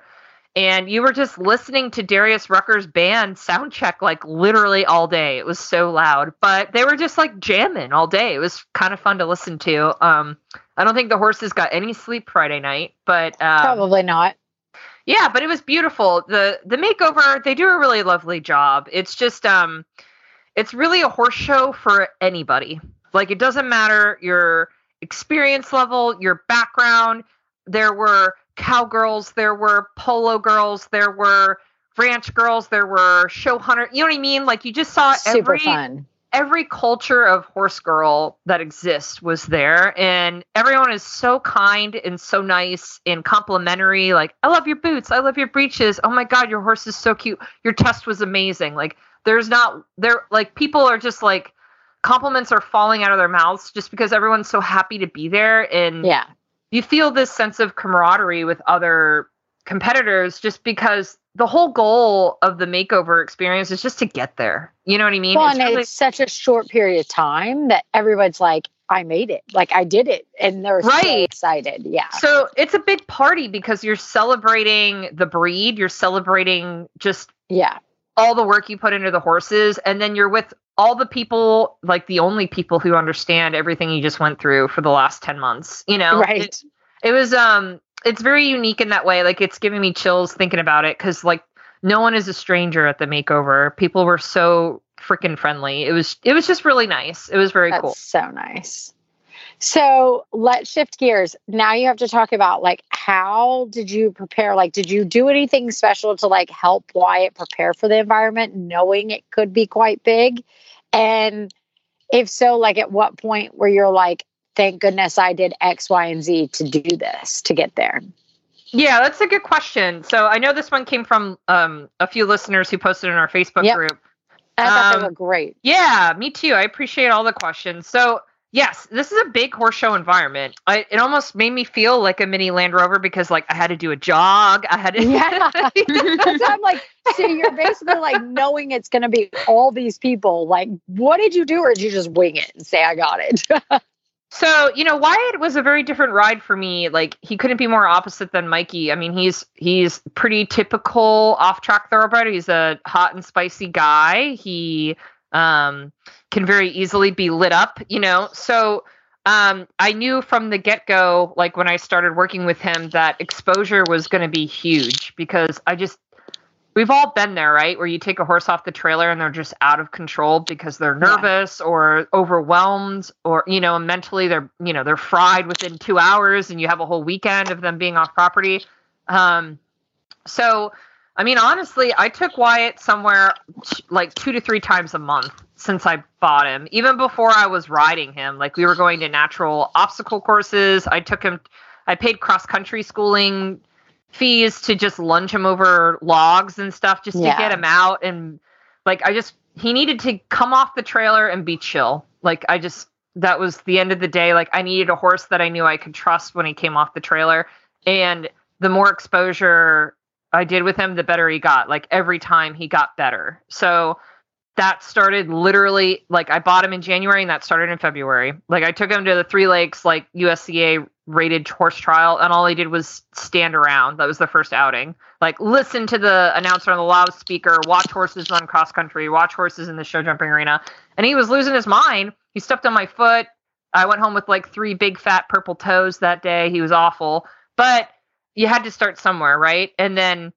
Speaker 2: And you were just listening to Darius Rucker's band sound check like literally all day. It was so loud, but they were just like jamming all day. It was kind of fun to listen to. Um, I don't think the horses got any sleep Friday night, but um,
Speaker 4: Probably not.
Speaker 2: yeah, but it was beautiful. The the makeover, they do a really lovely job. It's just um it's really a horse show for anybody. Like it doesn't matter your experience level, your background. There were cowgirls, there were polo girls, there were ranch girls, there were show hunter. You know what I mean? Like you just saw
Speaker 4: Super
Speaker 2: every
Speaker 4: fun.
Speaker 2: every culture of horse girl that exists was there and everyone is so kind and so nice and complimentary like i love your boots i love your breeches oh my god your horse is so cute your test was amazing like there's not there like people are just like compliments are falling out of their mouths just because everyone's so happy to be there and
Speaker 4: Yeah.
Speaker 2: You feel this sense of camaraderie with other competitors just because the whole goal of the makeover experience is just to get there. You know what I mean?
Speaker 4: Well,
Speaker 2: It's
Speaker 4: and
Speaker 2: really-
Speaker 4: it's such a short period of time that everyone's like, I made it. Like I did it. And they're so
Speaker 2: Right.
Speaker 4: excited. Yeah.
Speaker 2: so it's a big party because you're celebrating the breed, you're celebrating just
Speaker 4: Yeah.
Speaker 2: all the work you put into the horses, and then you're with all the people, like the only people who understand everything you just went through for the last 10 months, you know?
Speaker 4: Right.
Speaker 2: It, it was, um, it's very unique in that way. Like it's giving me chills thinking about it because, like, no one is a stranger at the makeover. People were so freaking friendly. It was, it was just really nice. It was very
Speaker 4: That's
Speaker 2: cool.
Speaker 4: so nice. So let's shift gears. Now you have to talk about like how did you prepare? Like, did you do anything special to like help Wyatt prepare for the environment, knowing it could be quite big? And if so, like at what point where you're like, thank goodness I did X, Y, and Z to do this to get there?
Speaker 2: Yeah, that's a good question. So I know this one came from um, a few listeners who posted in our Facebook
Speaker 4: Yep.
Speaker 2: group.
Speaker 4: I thought
Speaker 2: Um,
Speaker 4: they were great.
Speaker 2: Yeah, me too. I appreciate all the questions. So, yes, this is a big horse show environment. I, it almost made me feel like a mini Land Rover because, like, I had to do a jog. I had to.
Speaker 4: Yeah. so I'm like, so you're basically like knowing it's going to be all these people. Like, what did you do, or did you just wing it and say, I got it?
Speaker 2: So, you know, Wyatt was a very different ride for me. Like he couldn't be more opposite than Mikey. I mean, he's he's pretty typical off-track thoroughbred. He's a hot and spicy guy. He um can very easily be lit up, you know. So, um I knew from the get-go like when I started working with him that exposure was going to be huge because I just we've all been there, right? Where you take a horse off the trailer and they're just out of control because they're
Speaker 4: Yeah.
Speaker 2: nervous or overwhelmed or you know mentally they're you know they're fried within 2 hours and you have a whole weekend of them being off property. Um so I mean honestly, I took Wyatt somewhere like 2 to 3 times a month since I bought him. Even before I was riding him, like we were going to natural obstacle courses. I took him I paid cross country schooling fees to just lunge him over logs and stuff just
Speaker 4: Yeah.
Speaker 2: to get him out and like I just he needed to come off the trailer and be chill. Like I just that was the end of the day. Like I needed a horse that I knew I could trust when he came off the trailer. And the more exposure I did with him, the better he got. Like every time he got better. So that started literally like I bought him in January and that started in February. Like I took him to the Three Lakes like USEA rated horse trial and all he did was stand around. That was the first outing. Like listen to the announcer on the loudspeaker, watch horses on cross country, watch horses in the show jumping arena. And he was losing his mind. He stepped on my foot. I went home with like three big fat purple toes that day. He was awful. But you had to start somewhere, right? And then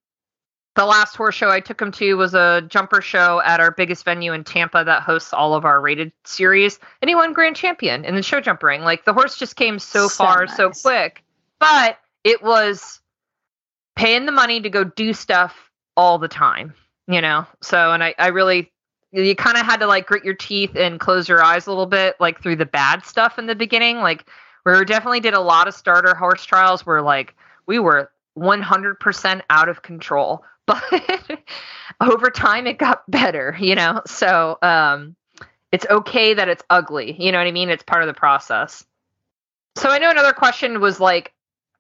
Speaker 2: the last horse show I took him to was a jumper show at our biggest venue in Tampa that hosts all of our rated series. And he won grand champion in the show jumping. Like the horse just came so,
Speaker 4: So
Speaker 2: far, so quick. But it was paying the money to go do stuff all the time, you know? So, and I, I really, you kind of had to like grit your teeth and close your eyes a little bit, like through the bad stuff in the beginning. Like, we definitely did a lot of starter horse trials where like we were 100% out of control but over time it got better you know? So um it's okay that it's ugly you know what i mean? It's part of the process. So i know another question was like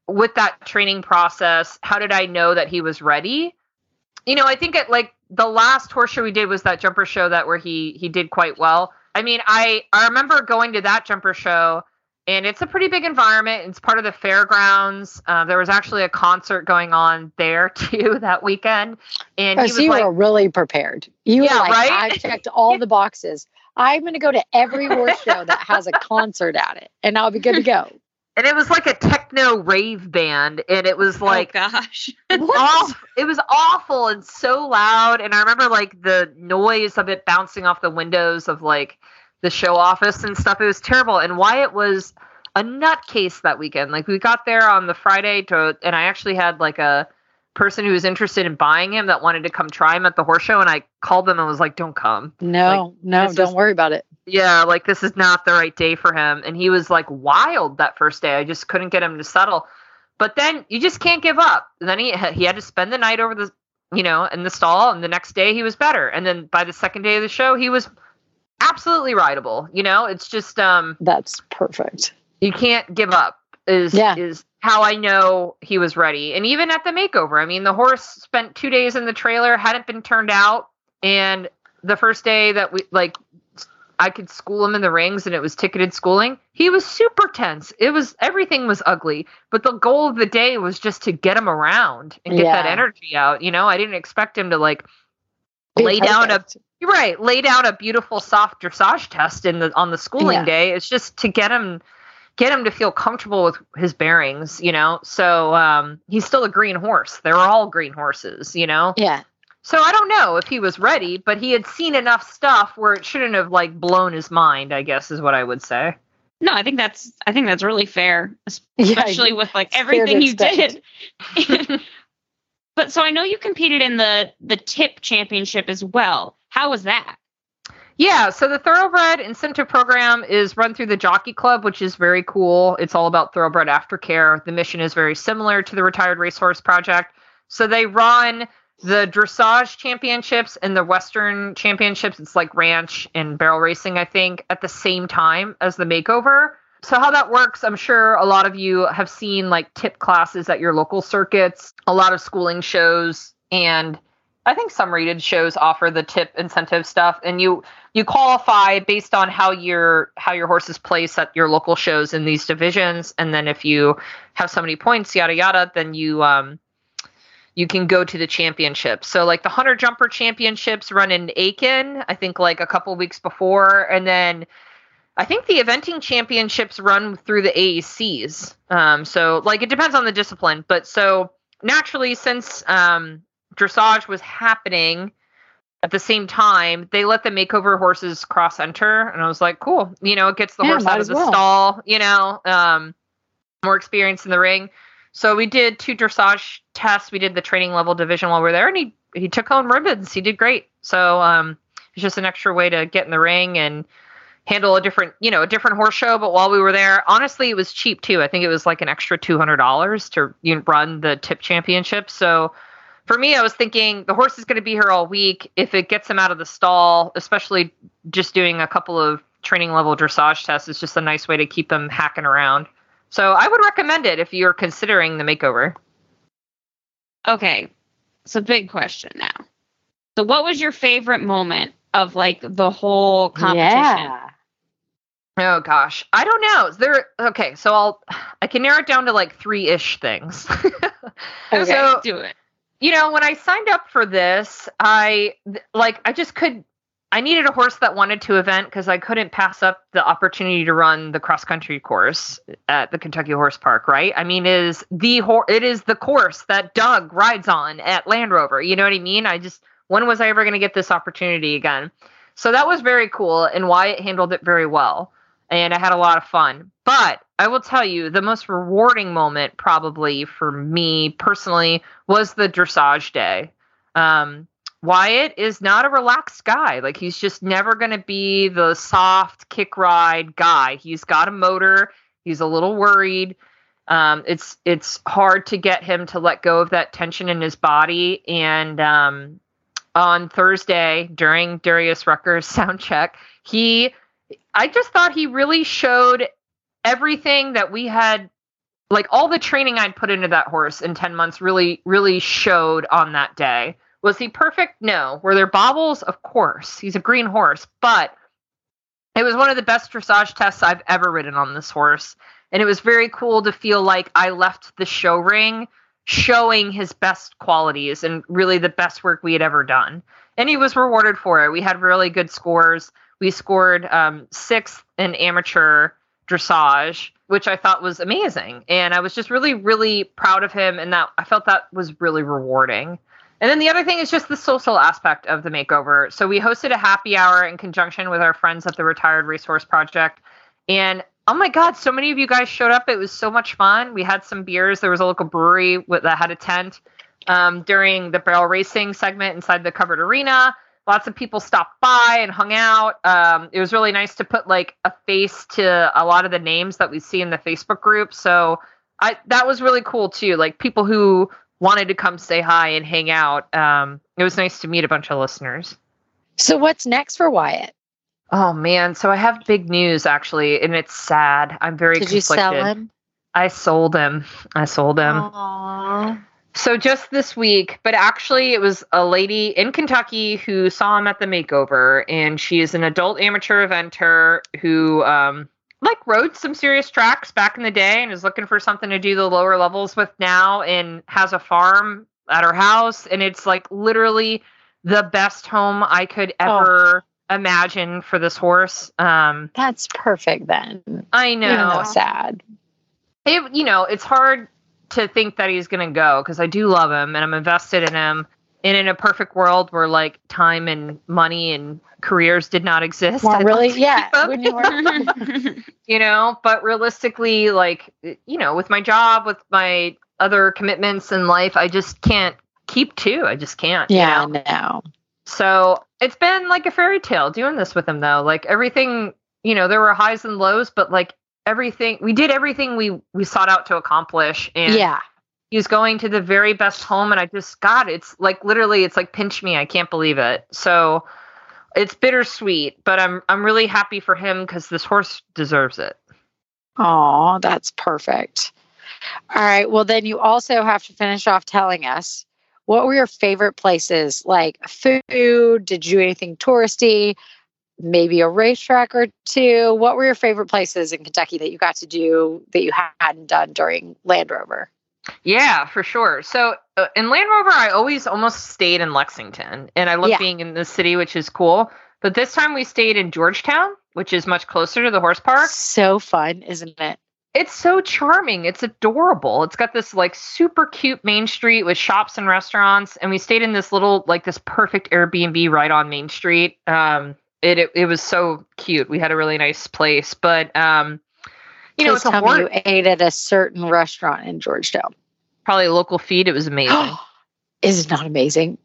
Speaker 2: with that training process how did i know that he was ready? You know i think it like the last horse show we did was that jumper show that where he he did quite well. I mean i i remember going to that jumper show and it's a pretty big environment. It's part of the fairgrounds. Um, there was actually a concert going on there too that weekend, and
Speaker 4: Oh,
Speaker 2: he
Speaker 4: so you
Speaker 2: like,
Speaker 4: were really prepared. You
Speaker 2: Yeah,
Speaker 4: were like,
Speaker 2: right?
Speaker 4: I checked all the boxes. I'm going to go to every horse show that has a concert at it, and I'll be good to go.
Speaker 2: and it was like a techno rave band, and it was like
Speaker 5: oh gosh.
Speaker 2: off, it was awful and so loud. And I remember like the noise of it bouncing off the windows of like the show office and stuff. It was terrible. And Wyatt was a nutcase that weekend. Like we got there on the Friday to, and I actually had like a person who was interested in buying him that wanted to come try him at the horse show. And I called them and was like, don't come.
Speaker 4: No, no, don't
Speaker 2: was-
Speaker 4: worry about it.
Speaker 2: Yeah, like this is not the right day for him. And he was like wild that first day. I just couldn't get him to settle. But then you just can't give up. And then he he had to spend the night over the you know in the stall, and the next day he was better. And then by the second day of the show, he was absolutely rideable. You know, it's just um
Speaker 4: That's perfect.
Speaker 2: you can't give up. Is
Speaker 4: Yeah.
Speaker 2: is how I know he was ready. And even at the makeover, I mean, the horse spent two days in the trailer, hadn't been turned out, and the first day that we like I could school him in the rings and it was ticketed schooling. He was super tense. It was everything was ugly, but the goal of the day was just to get him around and get that energy out. You know, I didn't expect him to like
Speaker 4: Be
Speaker 2: lay down a. You're right. Lay down a beautiful soft dressage test in the on the schooling
Speaker 4: Yeah.
Speaker 2: day. It's just to get him get him to feel comfortable with his bearings, you know. So um, he's still a green horse. They're all green horses, you know.
Speaker 4: Yeah.
Speaker 2: So I don't know if he was ready, but he had seen enough stuff where it shouldn't have like blown his mind. I guess is what I would say.
Speaker 5: No, I think that's I think that's really fair,
Speaker 4: Yeah,
Speaker 5: especially with like everything you did. but so I know you competed in the the TIP championship as well. How was that?
Speaker 2: Yeah, so the Thoroughbred incentive program is run through the Jockey Club, which is very cool. It's all about thoroughbred aftercare. The mission is very similar to the Retired Racehorse Project. So they run the dressage championships and the Western championships. It's like ranch and barrel racing, I think, at the same time as the makeover. So how that works, I'm sure a lot of you have seen like TIP classes at your local circuits, a lot of schooling shows, and I think some rated shows offer the TIP incentive stuff. And you you qualify based on how your how your horses place at your local shows in these divisions and then if you have so many points yada yada then you um you can go to the championship so like the hunter jumper championships run in aiken i think like a couple weeks before and then i think the eventing championships run through the AECs. um so like it depends on the discipline but so naturally since um dressage was happening at the same time, they let the makeover horses cross enter, and I was like, cool. You know, it gets the
Speaker 4: Yeah,
Speaker 2: horse out of the
Speaker 4: well.
Speaker 2: stall. You know, um, more experience in the ring. So we did two dressage tests. We did the training level division while we are there, and he he took home ribbons. He did great. So um, it's just an extra way to get in the ring and handle a different, you know, a different horse show. But while we were there, honestly, it was cheap too. I think it was like an extra two hundred dollars to you know, run the TIP championship. So for me, I was thinking the horse is going to be here all week. If it gets him out of the stall, especially just doing a couple of training level dressage tests, is just a nice way to keep them hacking around. So I would recommend it if you're considering the makeover.
Speaker 5: Okay. So big question now. So what was your favorite moment of like the whole competition?
Speaker 4: Yeah.
Speaker 2: Oh gosh, I don't know. There. Okay, so I'll I can narrow it down to like three ish things.
Speaker 4: Okay.
Speaker 2: So
Speaker 5: Do it.
Speaker 2: You know when i signed up for this i like i just could i needed a horse that wanted to event because i couldn't pass up the opportunity to run the cross country course at the kentucky horse park right? I mean is the horse it is the course that doug rides on at land rover you know what i mean? I just when was i ever going to get this opportunity again? So that was very cool and wyatt handled it very well and i had a lot of fun but i will tell you the most rewarding moment probably for me personally was the dressage day. Um, Wyatt is not a relaxed guy. Like he's just never going to be the soft kick ride guy. He's got a motor. He's a little worried. Um, it's it's hard to get him to let go of that tension in his body. And um, on Thursday during Darius Rucker's sound check, he I just thought he really showed everything that we had like all the training I'd put into that horse in 10 months really, really showed on that day. Was he perfect? No. Were there bobbles? Of course. He's a green horse, but it was one of the best dressage tests I've ever ridden on this horse. And it was very cool to feel like I left the show ring showing his best qualities and really the best work we had ever done. And he was rewarded for it. We had really good scores. We scored um, sixth in amateur dressage, which I thought was amazing. And I was just really, really proud of him. And that I felt that was really rewarding. And then the other thing is just the social aspect of the makeover. So we hosted a happy hour in conjunction with our friends at the Retired Racehorse Project. And oh my God, so many of you guys showed up. It was so much fun. We had some beers. There was a local brewery with, that had a tent um, during the barrel racing segment inside the covered arena. Lots of people stopped by and hung out. Um, it was really nice to put like a face to a lot of the names that we see in the Facebook group. So I that was really cool too. Like people who wanted to come say hi and hang out. Um, it was nice to meet a bunch of listeners.
Speaker 4: So what's next for Wyatt?
Speaker 2: Oh man, so I have big news actually, and it's sad. I'm very
Speaker 4: Did you sell him?
Speaker 2: I sold him. I sold him.
Speaker 4: Aww.
Speaker 2: So just this week, but actually it was a lady in Kentucky who saw him at the makeover, and she is an adult amateur eventer who um like rode some serious tracks back in the day and is looking for something to do the lower levels with now and has a farm at her house and it's like literally the best home I could ever imagine for this horse. Um,
Speaker 4: That's perfect then.
Speaker 2: I
Speaker 4: Even though
Speaker 2: know.
Speaker 4: sad.
Speaker 2: it, you know, it's hard to think that he's going to go because I do love him and I'm invested in him. And in a perfect world where like time and money and careers did not exist,
Speaker 4: Well, really, yeah.
Speaker 2: keep him,
Speaker 4: When you
Speaker 2: you know, but realistically, like, you know, with my job, with my other commitments in life, I just can't keep two. I just can't. you
Speaker 4: yeah,
Speaker 2: know?
Speaker 4: no.
Speaker 2: So it's been like a fairy tale doing this with him though. Like everything, you know, there were highs and lows, but like everything we did everything we we sought out to accomplish and
Speaker 4: Yeah.
Speaker 2: he was going to the very best home and I just God, it's like literally it's like pinch me. I can't believe it. So it's bittersweet, but I'm I'm really happy for him because this horse deserves it.
Speaker 4: Oh, that's perfect. All right. Well, then you also have to finish off telling us what were your favorite places, like food? Did you do anything touristy? Maybe a racetrack or two. What were your favorite places in Kentucky that you got to do that you hadn't done during Land Rover?
Speaker 2: Yeah, for sure. So uh, in Land Rover, I always almost stayed in Lexington, and I love
Speaker 4: Yeah.
Speaker 2: being in the city, which is cool. But this time we stayed in Georgetown, which is much closer to the horse park.
Speaker 4: So fun, isn't it?
Speaker 2: It's so charming. It's adorable. It's got this like super cute main street with shops and restaurants, and we stayed in this little like this perfect Airbnb right on Main Street. Um, it it, it was so cute. We had a really nice place, but um, you know, it's a
Speaker 4: tell me you ate at a certain restaurant in Georgetown.
Speaker 2: probably a local feed. It was amazing.
Speaker 4: Is it not amazing?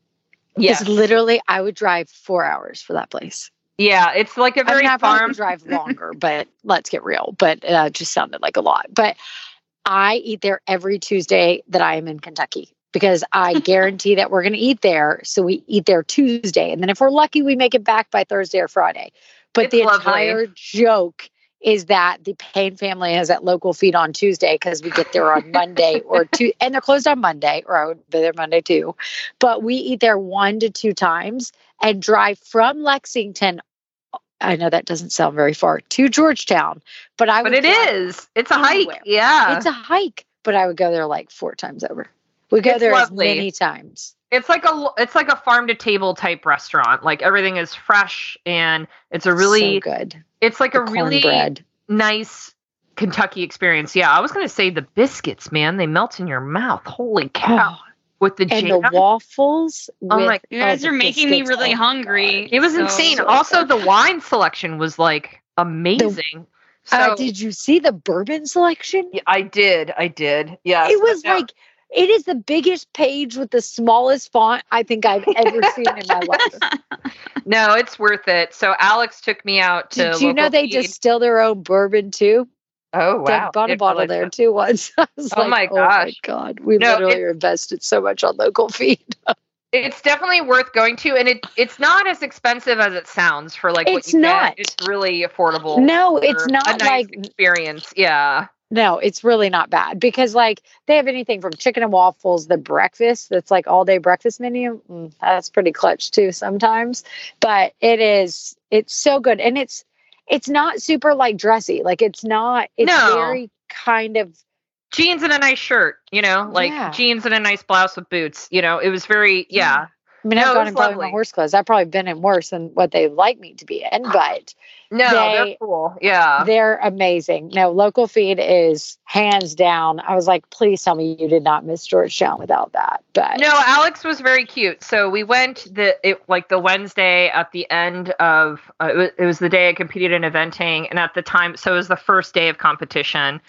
Speaker 2: yes.
Speaker 4: It's literally, I would drive four hours for that place.
Speaker 2: Yeah, it's like a very
Speaker 4: mean, I probably
Speaker 2: farm.
Speaker 4: drive longer, but let's get real. But uh, it just sounded like a lot. But I eat there every Tuesday that I am in Kentucky because I guarantee that we're going to eat there. So we eat there Tuesday. And then if we're lucky, we make it back by Thursday or Friday. But
Speaker 2: It's
Speaker 4: the
Speaker 2: lovely.
Speaker 4: entire joke is that the Payne family has that local feed on Tuesday because we get there on Monday or two, and they're closed on Monday, or I would be there Monday too. But we eat there one to two times and drive from Lexington. I know that doesn't sound very far to Georgetown, but I
Speaker 2: but it
Speaker 4: drive-
Speaker 2: It's a hike. Yeah.
Speaker 4: It's a hike, but I would go there like four times over. We go
Speaker 2: It's
Speaker 4: there
Speaker 2: lovely.
Speaker 4: many times.
Speaker 2: it's like a it's like a farm to table type restaurant. Like everything is fresh and it's a really
Speaker 4: so good.
Speaker 2: it's like
Speaker 4: The
Speaker 2: a really
Speaker 4: cornbread.
Speaker 2: nice Kentucky experience. Yeah, I was gonna say the biscuits, man, they melt in your mouth. Holy cow!
Speaker 4: Oh,
Speaker 2: With the
Speaker 4: and
Speaker 2: jam.
Speaker 4: the waffles.
Speaker 2: Oh
Speaker 4: with-
Speaker 2: my-
Speaker 5: You guys are making me really
Speaker 4: Oh
Speaker 5: hungry.
Speaker 4: God.
Speaker 2: it was
Speaker 5: so-
Speaker 2: insane.
Speaker 4: so
Speaker 2: also,
Speaker 4: good.
Speaker 2: the wine selection was like amazing. so
Speaker 4: Uh, did you see the bourbon selection?
Speaker 2: Yeah, I did. I did. Yeah.
Speaker 4: it was like it is the biggest page with the smallest font I think I've ever seen in my life.
Speaker 2: no, it's worth it. So Alex took me out to.
Speaker 4: Did you know they
Speaker 2: feed.
Speaker 4: distill their own bourbon too?
Speaker 2: Oh wow!
Speaker 4: Bought a bottle there too once.
Speaker 2: Oh
Speaker 4: like,
Speaker 2: my
Speaker 4: oh my
Speaker 2: gosh.
Speaker 4: god, we
Speaker 2: No,
Speaker 4: literally are invested so much on local feed.
Speaker 2: It's definitely worth going to, and it it's not as expensive as it sounds for like what
Speaker 4: It's
Speaker 2: you
Speaker 4: not.
Speaker 2: get. It's really affordable.
Speaker 4: No, it's not
Speaker 2: a nice
Speaker 4: like
Speaker 2: experience. Yeah.
Speaker 4: No, it's really not bad because like they have anything from chicken and waffles, the breakfast that's like all day breakfast menu. Mm, that's pretty clutch too sometimes, but it is it's so good and it's it's not super like dressy. Like it's not. It's
Speaker 2: No.
Speaker 4: very kind of
Speaker 2: Jeans and a nice shirt, you know, like
Speaker 4: Yeah.
Speaker 2: jeans and a nice blouse with boots. You know, it was very yeah.
Speaker 4: I mean,
Speaker 2: No,
Speaker 4: I've gone and probably horse clothes. I've probably been in worse than what they like me to be in, but
Speaker 2: No,
Speaker 4: They-
Speaker 2: they're cool. Yeah.
Speaker 4: they're amazing. No, local feed is hands down. I was like, please tell me you did not miss Georgetown without that. But
Speaker 2: No, Alex was very cute. So we went the it like the Wednesday at the end of uh, it, was, it was the day I competed in eventing, and at the time, so it was the first day of competition,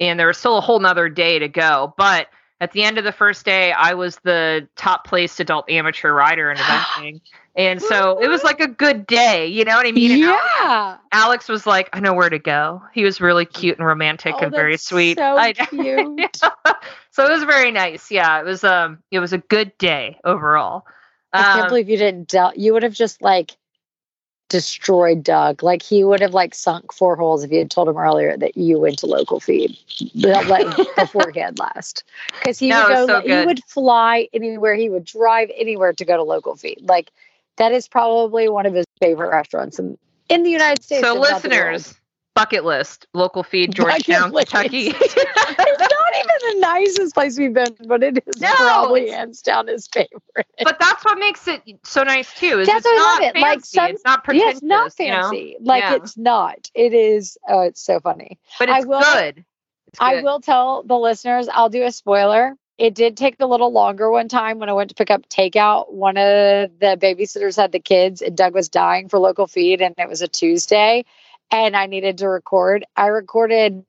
Speaker 2: and there was still a whole nother day to go. But at the end of the first day, I was the top placed adult amateur rider in eventing, and so it was like a good day. You know what I mean? And Alex,
Speaker 4: yeah,
Speaker 2: Alex was like, "I know where to go." He was really cute and romantic
Speaker 4: Oh,
Speaker 2: and very sweet.
Speaker 4: So
Speaker 2: I-
Speaker 4: cute.
Speaker 2: so it was very nice. Yeah, it was um it was a good day overall.
Speaker 4: I can't
Speaker 2: Um,
Speaker 4: believe you didn't. Del- you would have just like destroyed Doug. Like he would have like sunk four holes if you had told him earlier that you went to local feed like, before he had last. Because he
Speaker 2: No,
Speaker 4: would go.
Speaker 2: so
Speaker 4: he would fly anywhere. He would drive anywhere to go to local feed. Like that is probably one of his favorite restaurants in in the United States.
Speaker 2: so
Speaker 4: if not the world.
Speaker 2: listeners, bucket list, local feed, Georgetown. Kentucky.
Speaker 4: not even the nicest place we've been, but it is
Speaker 2: No,
Speaker 4: probably hands down his favorite.
Speaker 2: But that's what makes it so nice too. Is
Speaker 4: That's
Speaker 2: it's
Speaker 4: I
Speaker 2: not
Speaker 4: it.
Speaker 2: Fancy.
Speaker 4: Like, some-
Speaker 2: it's not
Speaker 4: yeah,
Speaker 2: pretentious.
Speaker 4: it's not
Speaker 2: you know?
Speaker 4: fancy. Like
Speaker 2: Yeah.
Speaker 4: it's not. It is. Oh, it's so funny.
Speaker 2: but
Speaker 4: I
Speaker 2: it's
Speaker 4: will-
Speaker 2: good. It's
Speaker 4: I will tell the listeners. I'll do a spoiler. It did take a little longer one time when I went to pick up takeout. One of the babysitters had the kids, and Doug was dying for local feed, and it was a Tuesday, and I needed to record. I recorded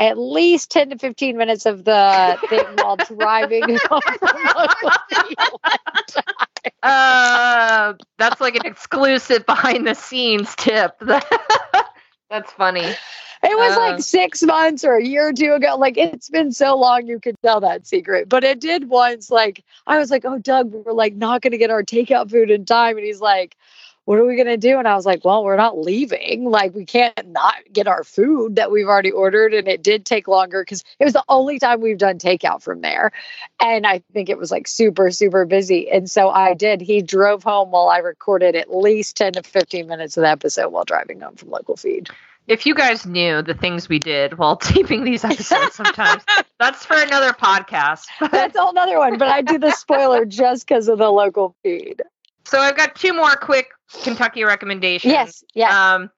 Speaker 4: at least 10 to 15 minutes of the thing while driving home from.
Speaker 2: Uh, that's like an exclusive behind the scenes tip. that's funny.
Speaker 4: It was
Speaker 2: Uh.
Speaker 4: like six months or a year or two ago. Like it's been so long you could tell that secret. But it did once, like I was like, Oh, Doug, we're like not gonna get our takeout food in time. And he's like, What are we gonna do? And I was like, Well, we're not leaving. Like we can't not get our food that we've already ordered. And it did take longer because it was the only time we've done takeout from there. And I think it was like super, super busy. And so I did. He drove home while I recorded at least 10 to 15 minutes of the episode while driving home from local feed.
Speaker 2: If you guys knew the things we did while taping these episodes, sometimes that's for another podcast.
Speaker 4: That's another one, but I do the spoiler just because of the local feed.
Speaker 2: So I've got two more quick Kentucky recommendations.
Speaker 4: Yes, yes.
Speaker 2: Um,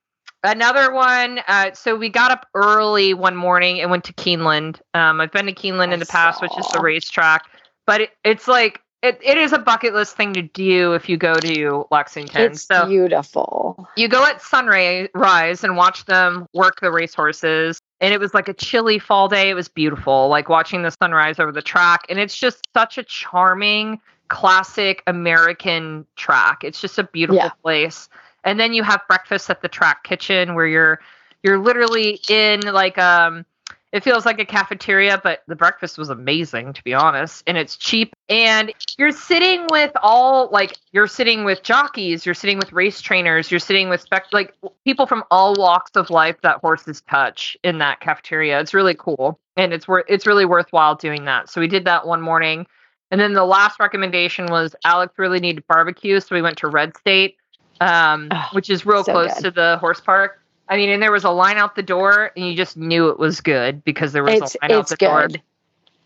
Speaker 2: another one. Uh, so we got up early one morning and went to Keeneland. Um, I've been to Keeneland
Speaker 4: I
Speaker 2: in the past, which is the racetrack, but it, it's like it, it is a bucket list thing to do if you go to Lexington.
Speaker 4: it's
Speaker 2: so
Speaker 4: beautiful.
Speaker 2: you go at sunrise and watch them work the racehorses. And it was like a chilly fall day. It was beautiful, like watching the sunrise over the track. And it's just such a charming, classic American track. It's just a beautiful
Speaker 4: Yeah.
Speaker 2: place. And then you have breakfast at the track kitchen where you're you're literally in like um it feels like a cafeteria, but the breakfast was amazing to be honest, and it's cheap. And you're sitting with all like you're sitting with jockeys, you're sitting with race trainers, you're sitting with spec like people from all walks of life that horses touch in that cafeteria. It's really cool, and it's worth it's really worthwhile doing that. So we did that one morning, and then the last recommendation was Alex really needed barbecue, so we went to Red State, um,
Speaker 4: Oh,
Speaker 2: which is real
Speaker 4: so
Speaker 2: close
Speaker 4: good.
Speaker 2: to the horse park. I mean, and there was a line out the door, and you just knew it was good because there was
Speaker 4: It's
Speaker 2: a line out the door.
Speaker 4: good.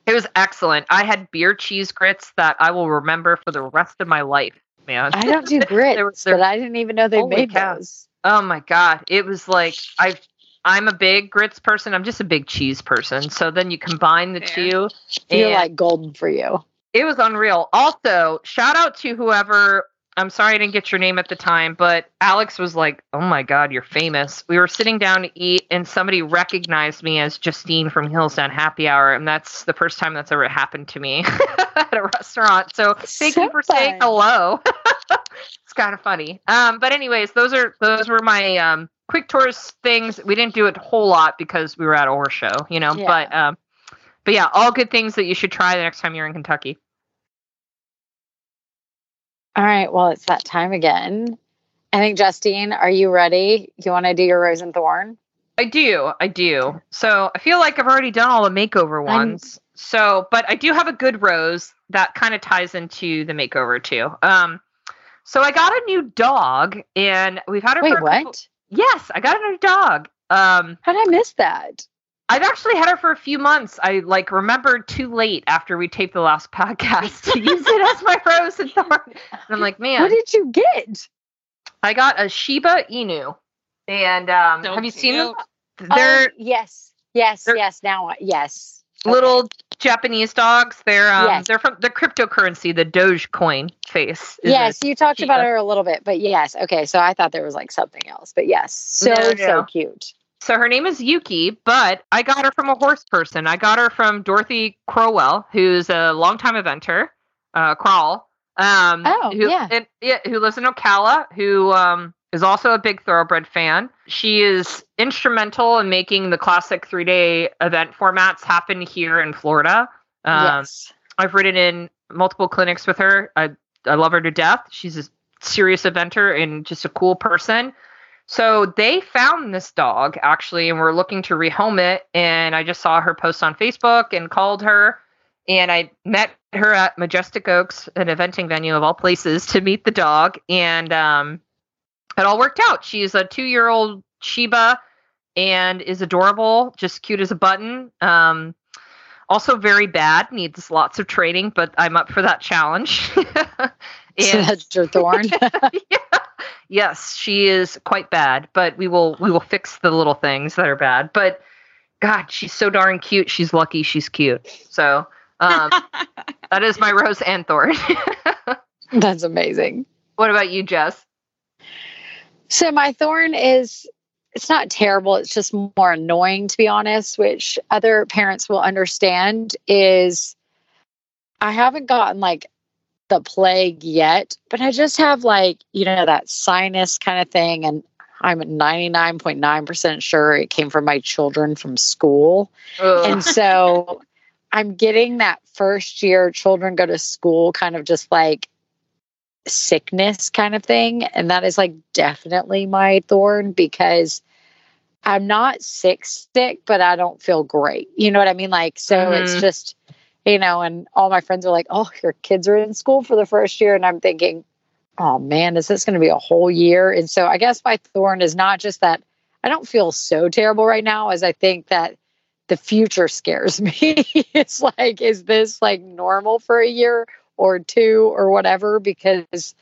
Speaker 2: It was excellent. I had beer cheese grits that I will remember for the rest of my life, man.
Speaker 4: I don't do grits,
Speaker 2: were- they're-
Speaker 4: but I didn't even know they made
Speaker 2: cow.
Speaker 4: those.
Speaker 2: oh my god, it was like I. I'm a big grits person. I'm just a big cheese person. So then you combine the
Speaker 5: Fair.
Speaker 2: two,
Speaker 4: Feel
Speaker 2: and
Speaker 4: like golden for you.
Speaker 2: It was unreal. Also, shout out to whoever. I'm sorry I didn't get your name at the time, but Alex was like, "Oh my god, you're famous." We were sitting down to eat, and somebody recognized me as Justine from Heels Down Happy Hour, and that's the first time that's ever happened to me at a restaurant. So thank
Speaker 4: So
Speaker 2: you for saying hello. it's kind of funny. Um, but anyways, those are those were my um quick tourist things. We didn't do it a whole lot because we were at a horse show, you know.
Speaker 4: Yeah.
Speaker 2: But um, but yeah, all good things that you should try the next time you're in Kentucky.
Speaker 4: All right, well, it's that time again. I think Justine, are you ready? You want to do your rose and thorn?
Speaker 2: I do, I do. So I feel like I've already done all the makeover
Speaker 4: I'm-
Speaker 2: ones. So, but I do have a good rose that kind of ties into the makeover too. Um, so I got a new dog, and we've had her.
Speaker 4: Wait,
Speaker 2: couple-
Speaker 4: what?
Speaker 2: Yes, I got a new dog. Um,
Speaker 4: How did I miss that?
Speaker 2: I've actually had her for a few months. I like remembered too late after we taped the last podcast to use it as my rose and thorn. And I'm like, man,
Speaker 4: What did you get?
Speaker 2: I got a Shiba Inu, and um,
Speaker 5: So
Speaker 2: have you seen them? They're
Speaker 4: oh, yes, yes,
Speaker 2: they're-
Speaker 4: yes. Now, yes.
Speaker 2: little Japanese dogs. They're um,
Speaker 4: Yes.
Speaker 2: they're from the cryptocurrency, the Dogecoin face.
Speaker 4: Yes, you talked about her a little bit, but yes. Okay, so I thought there was like something else, but yes, so
Speaker 2: No,
Speaker 4: so cute.
Speaker 2: So her name is Yuki, but I got her from a horse person. I got her from Dorothy Crowell, who's a longtime eventer, uh, Crawl. Um,
Speaker 4: Oh,
Speaker 2: who,
Speaker 4: yeah.
Speaker 2: and, yeah, who lives in Ocala, who um, is also a big thoroughbred fan. She is instrumental in making the classic three day event formats happen here in Florida. Um,
Speaker 4: yes.
Speaker 2: I've ridden in multiple clinics with her. I I love her to death. She's a serious eventer and just a cool person. So they found this dog actually and were looking to rehome it. And I just saw her post on Facebook and called her. And I met her at Majestic Oaks, an eventing venue of all places, to meet the dog. And um, it all worked out. She's a two year old Shiba and is adorable, just cute as a button. Um, Also, very bad. Needs lots of training, but I'm up for that challenge.
Speaker 4: so that's your thorn.
Speaker 2: yeah. Yes, she is quite bad, but we will we will fix the little things that are bad. But God, she's so darn cute. She's lucky she's cute. So um, that is my rose and thorn.
Speaker 4: that's amazing.
Speaker 2: What about you, Jess?
Speaker 4: So my thorn is it's not terrible, it's just more annoying to be honest, which other parents will understand is I haven't gotten like the plague yet, but I just have like, you know, that sinus kind of thing and I'm 99.9% sure it came from my children from school. Ugh. And so I'm getting that first year children go to school kind of just like sickness kind of thing. And that is like definitely my thorn because I'm not sick, sick, but I don't feel great. You know what I mean? Like, so mm-hmm. it's just, you know, and all my friends are like, oh, your kids are in school for the first year. And I'm thinking, oh man, is this going to be a whole year? And so I guess my thorn is not just that I don't feel so terrible right now as I think that the future scares me. it's like, is this like normal for a year or two or whatever? Because,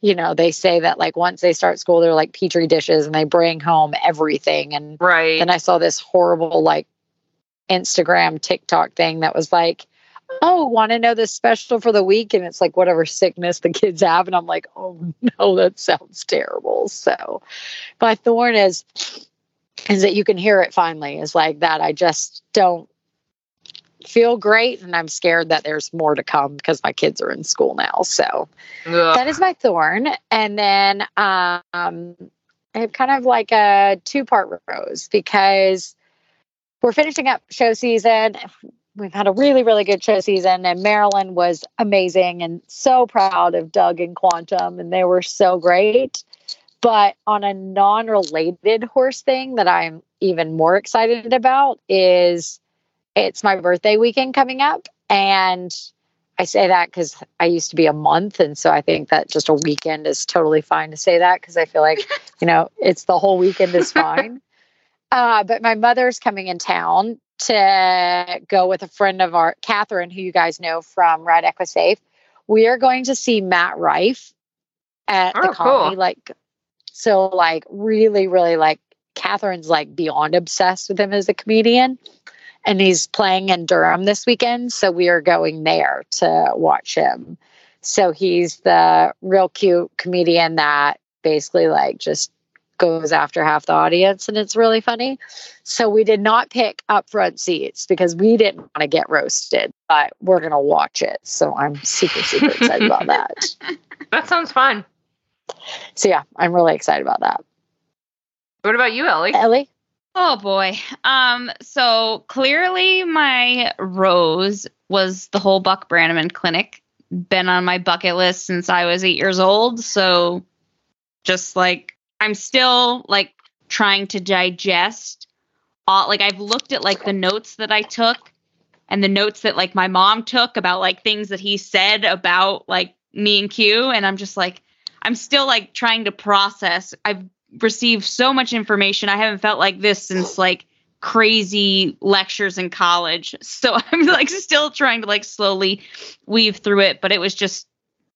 Speaker 4: you know, they say that like once they start school, they're like petri dishes and they bring home everything. And
Speaker 2: right.
Speaker 4: then I saw this horrible like Instagram TikTok thing that was like, oh, want to know the special for the week? And it's like whatever sickness the kids have. And I'm like, oh no, that sounds terrible. So my thorn is is that you can hear it finally is like that. I just don't feel great and I'm scared that there's more to come because my kids are in school now. So Ugh. that is my thorn. And then um I have kind of like a two part rose because we're finishing up show season we've had a really, really good show season, and Maryland was amazing and so proud of Doug and Quantum, and they were so great. But on a non related horse thing that I'm even more excited about is it's my birthday weekend coming up. And I say that because I used to be a month. And so I think that just a weekend is totally fine to say that because I feel like, you know, it's the whole weekend is fine. Uh, but my mother's coming in town to go with a friend of our, Catherine, who you guys know from Ride Equisafe. We are going to see Matt Rife at oh, the comedy. Cool. Like, so like really, really like Catherine's like beyond obsessed with him as a comedian. And he's playing in Durham this weekend. So we are going there to watch him. So he's the real cute comedian that basically like just goes after half the audience and it's really funny. So we did not pick up front seats because we didn't want to get roasted, but we're going to watch it. So I'm super, super excited about that.
Speaker 2: That sounds fun.
Speaker 4: So yeah, I'm really excited about that.
Speaker 2: What about you, Ellie?
Speaker 4: Ellie?
Speaker 5: Oh boy. Um, so clearly my rose was the whole Buck Brannaman clinic. Been on my bucket list since I was eight years old. So just like I'm still like trying to digest all like I've looked at like the notes that I took and the notes that like my mom took about like things that he said about like me and Q and I'm just like I'm still like trying to process. I've received so much information. I haven't felt like this since like crazy lectures in college. So I'm like still trying to like slowly weave through it, but it was just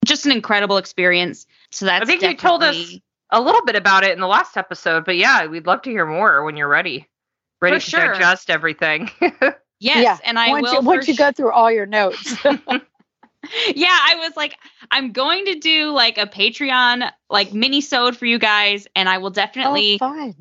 Speaker 5: just an incredible experience. So that's
Speaker 2: I think you told us a little bit about it in the last episode, but yeah, we'd love to hear more when you're ready, ready For to sure. digest everything.
Speaker 5: yes, yeah. and I
Speaker 4: once
Speaker 5: will.
Speaker 4: You, once you go through all your notes.
Speaker 5: yeah, I was like, I'm going to do like a Patreon like mini sewed for you guys, and I will definitely
Speaker 4: oh,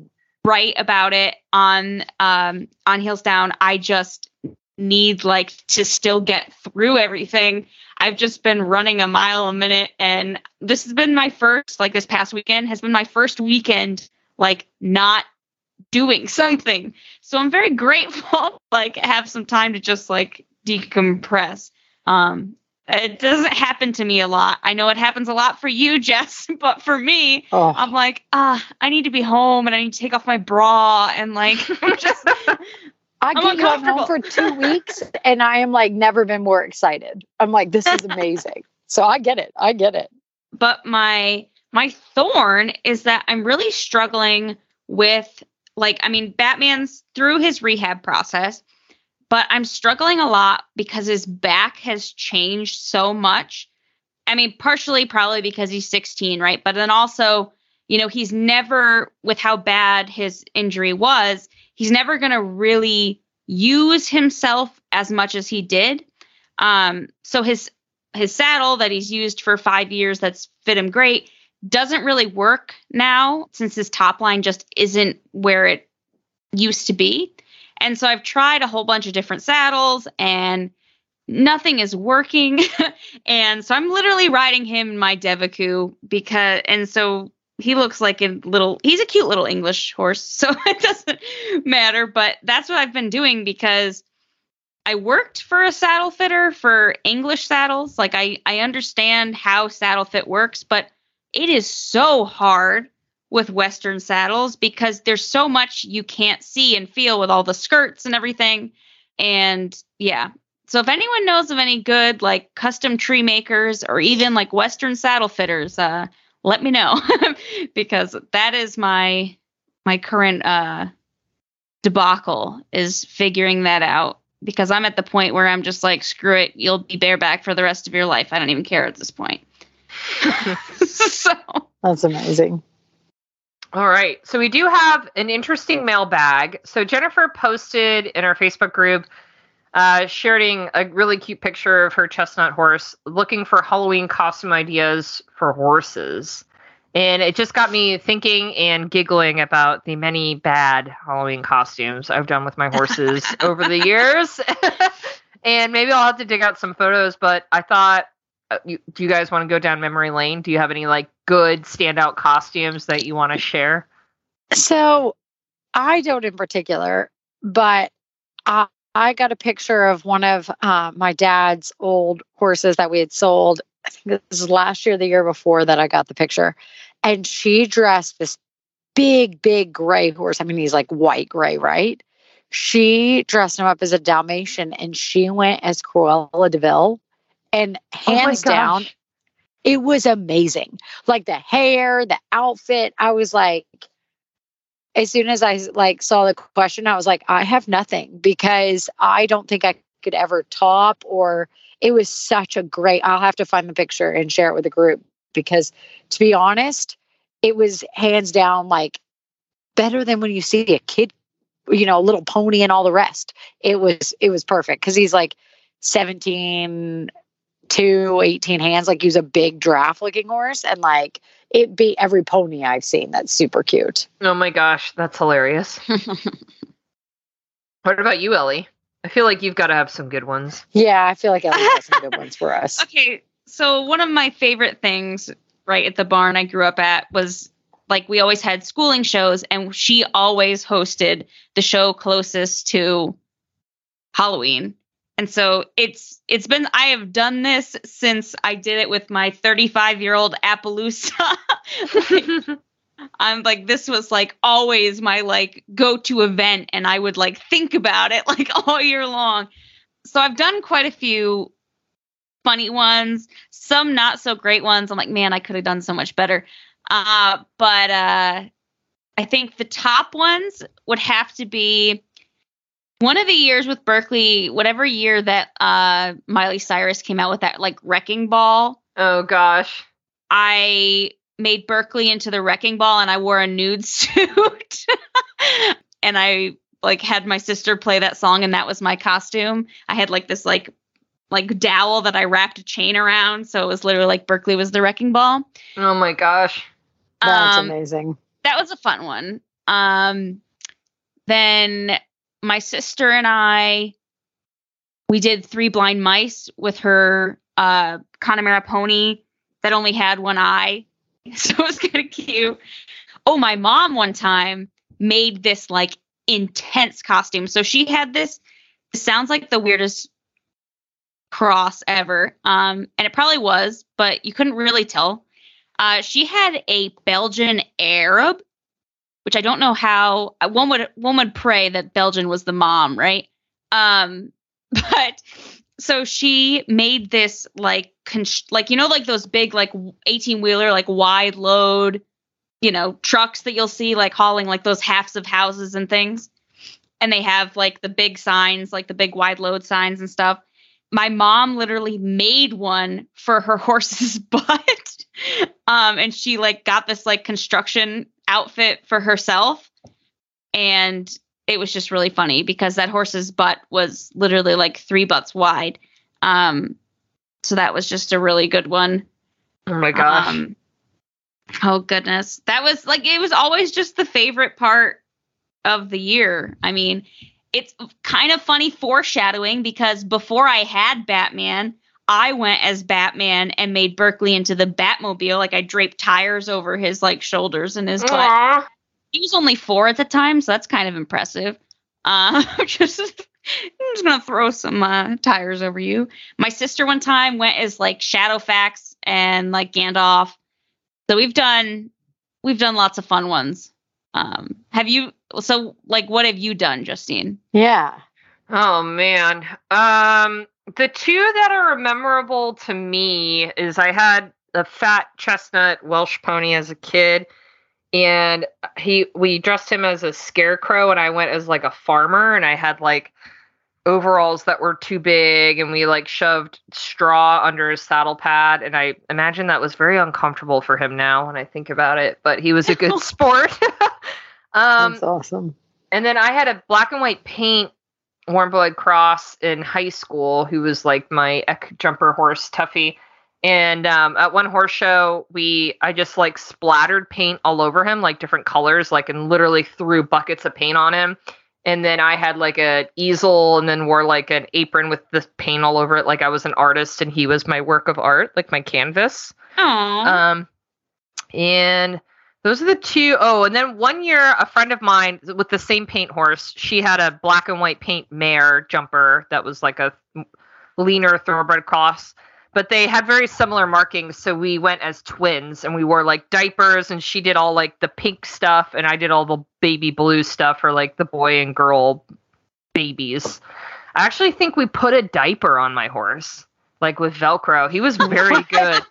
Speaker 5: write about it on um on Heels Down. I just need like to still get through everything I've just been running a mile a minute and this has been my first like this past weekend has been my first weekend like not doing something. So I'm very grateful like have some time to just like decompress. Um it doesn't happen to me a lot. I know it happens a lot for you, Jess, but for me, oh. I'm like, ah, I need to be home and I need to take off my bra and like just
Speaker 4: I I'm go home for two weeks and I am like never been more excited. I'm like, this is amazing. so I get it. I get it.
Speaker 5: But my my thorn is that I'm really struggling with like I mean, Batman's through his rehab process, but I'm struggling a lot because his back has changed so much. I mean, partially probably because he's 16, right? But then also, you know, he's never, with how bad his injury was, he's never going to really use himself as much as he did. Um, so his his saddle that he's used for five years that's fit him great doesn't really work now since his top line just isn't where it used to be. And so I've tried a whole bunch of different saddles and nothing is working. and so I'm literally riding him in my Devoucoux because, and so he looks like a little, he's a cute little English horse. So it doesn't matter. But that's what I've been doing because I worked for a saddle fitter for English saddles. Like I, I understand how saddle fit works, but it is so hard with Western saddles because there's so much you can't see and feel with all the skirts and everything. And yeah. So if anyone knows of any good like custom tree makers or even like Western saddle fitters, uh, let me know because that is my my current uh debacle is figuring that out because I'm at the point where I'm just like, screw it, you'll be bareback for the rest of your life. I don't even care at this point. so
Speaker 4: that's amazing.
Speaker 2: All right. So we do have an interesting mailbag. So Jennifer posted in our Facebook group uh, sharing a really cute picture of her chestnut horse looking for Halloween costume ideas for horses. And it just got me thinking and giggling about the many bad Halloween costumes I've done with my horses over the years. and maybe I'll have to dig out some photos, but I thought uh, do you guys want to go down memory lane? Do you have any like good standout costumes that you want to share?
Speaker 4: So I don't in particular, but I, I got a picture of one of uh, my dad's old horses that we had sold. I think this was last year, the year before that I got the picture. And she dressed this big, big gray horse. I mean, he's like white gray, right? She dressed him up as a Dalmatian and she went as Cruella de Vil and oh hands oh down, it was amazing. Like the hair, the outfit. I was like, as soon as I like saw the question, I was like, I have nothing because I don't think I could ever top or it was such a great I'll have to find the picture and share it with the group because to be honest, it was hands down like better than when you see a kid, you know, a little pony and all the rest. It was it was perfect because he's like 17 two 18 hands like use a big draft looking horse and like it beat every pony i've seen that's super cute.
Speaker 2: Oh my gosh that's hilarious. What about you ellie? I feel like you've got to have some good ones.
Speaker 4: Yeah i feel like ellie has some good ones for us.
Speaker 5: Okay so one of my favorite things right at the barn i grew up at was like we always had schooling shows and she always hosted the show closest to halloween and so it's it's been I have done this since I did it with my 35 year old Appaloosa. like, I'm like this was like always my like go to event, and I would like think about it like all year long. So I've done quite a few funny ones, some not so great ones. I'm like, man, I could have done so much better. Uh, but uh, I think the top ones would have to be one of the years with Berkeley, whatever year that uh, Miley Cyrus came out with that like wrecking ball.
Speaker 2: Oh gosh.
Speaker 5: I made Berkeley into the wrecking ball and I wore a nude suit. and I like had my sister play that song and that was my costume. I had like this like like dowel that I wrapped a chain around, so it was literally like Berkeley was the wrecking ball.
Speaker 2: Oh my gosh.
Speaker 4: That's um, amazing.
Speaker 5: That was a fun one. Um then my sister and I, we did three blind mice with her uh, Connemara pony that only had one eye. So it was kind of cute. Oh, my mom one time made this like intense costume. So she had this, sounds like the weirdest cross ever. Um, and it probably was, but you couldn't really tell. Uh, she had a Belgian Arab which I don't know how uh, one would one would pray that Belgian was the mom, right? Um, but so she made this like con- like you know like those big like 18 wheeler like wide load you know trucks that you'll see like hauling like those halves of houses and things and they have like the big signs, like the big wide load signs and stuff. My mom literally made one for her horse's butt. um, and she like got this like construction outfit for herself. And it was just really funny because that horse's butt was literally like three butts wide. Um, so that was just a really good one.
Speaker 2: Oh my gosh.
Speaker 5: Um, oh goodness, that was like it was always just the favorite part of the year. I mean, it's kind of funny foreshadowing because before I had Batman, I went as Batman and made Berkeley into the Batmobile. Like I draped tires over his like shoulders and his butt.
Speaker 2: Aw.
Speaker 5: He was only four at the time, so that's kind of impressive. Uh, just I'm just gonna throw some uh, tires over you. My sister one time went as like Shadowfax and like Gandalf. So we've done we've done lots of fun ones. Um, have you? So like, what have you done, Justine?
Speaker 4: Yeah.
Speaker 2: Oh man. Um the two that are memorable to me is I had a fat chestnut Welsh pony as a kid and he we dressed him as a scarecrow and I went as like a farmer and I had like overalls that were too big and we like shoved straw under his saddle pad and I imagine that was very uncomfortable for him now when I think about it but he was a good sport. um
Speaker 4: That's awesome.
Speaker 2: and then I had a black and white paint warm blood cross in high school who was like my eq jumper horse Tuffy. And um, at one horse show, we I just like splattered paint all over him, like different colors, like and literally threw buckets of paint on him. And then I had like a easel, and then wore like an apron with the paint all over it, like I was an artist, and he was my work of art, like my canvas.
Speaker 5: Oh,
Speaker 2: Um, and those are the two oh and then one year, a friend of mine with the same paint horse, she had a black and white paint mare jumper that was like a leaner thoroughbred cross. But they had very similar markings, so we went as twins and we wore like diapers, and she did all like the pink stuff, and I did all the baby blue stuff for like the boy and girl babies. I actually think we put a diaper on my horse, like with Velcro. He was very good.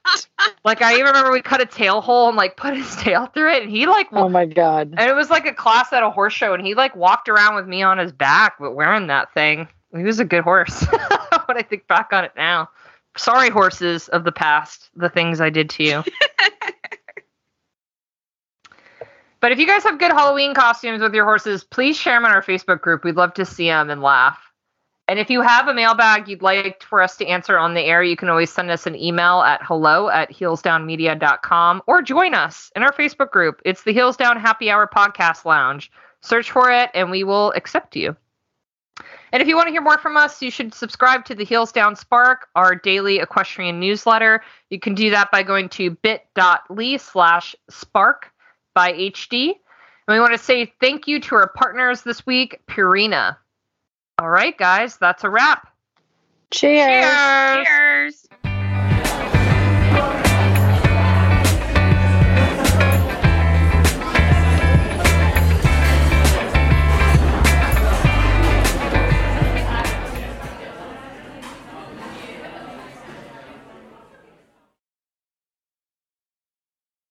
Speaker 2: Like I even remember we cut a tail hole and like put his tail through it, and he like
Speaker 4: Oh my god.
Speaker 2: and it was like a class at a horse show, and he like walked around with me on his back, but wearing that thing. He was a good horse. when I think back on it now. Sorry, horses of the past, the things I did to you. but if you guys have good Halloween costumes with your horses, please share them on our Facebook group. We'd love to see them and laugh. And if you have a mailbag you'd like for us to answer on the air, you can always send us an email at hello at heelsdownmedia.com or join us in our Facebook group. It's the Heels Down Happy Hour Podcast Lounge. Search for it and we will accept you. And if you want to hear more from us, you should subscribe to the Heels Down Spark, our daily equestrian newsletter. You can do that by going to bit.ly slash spark by HD. And we want to say thank you to our partners this week, Purina. All right, guys, that's a wrap.
Speaker 4: Cheers.
Speaker 2: Cheers.
Speaker 5: cheers.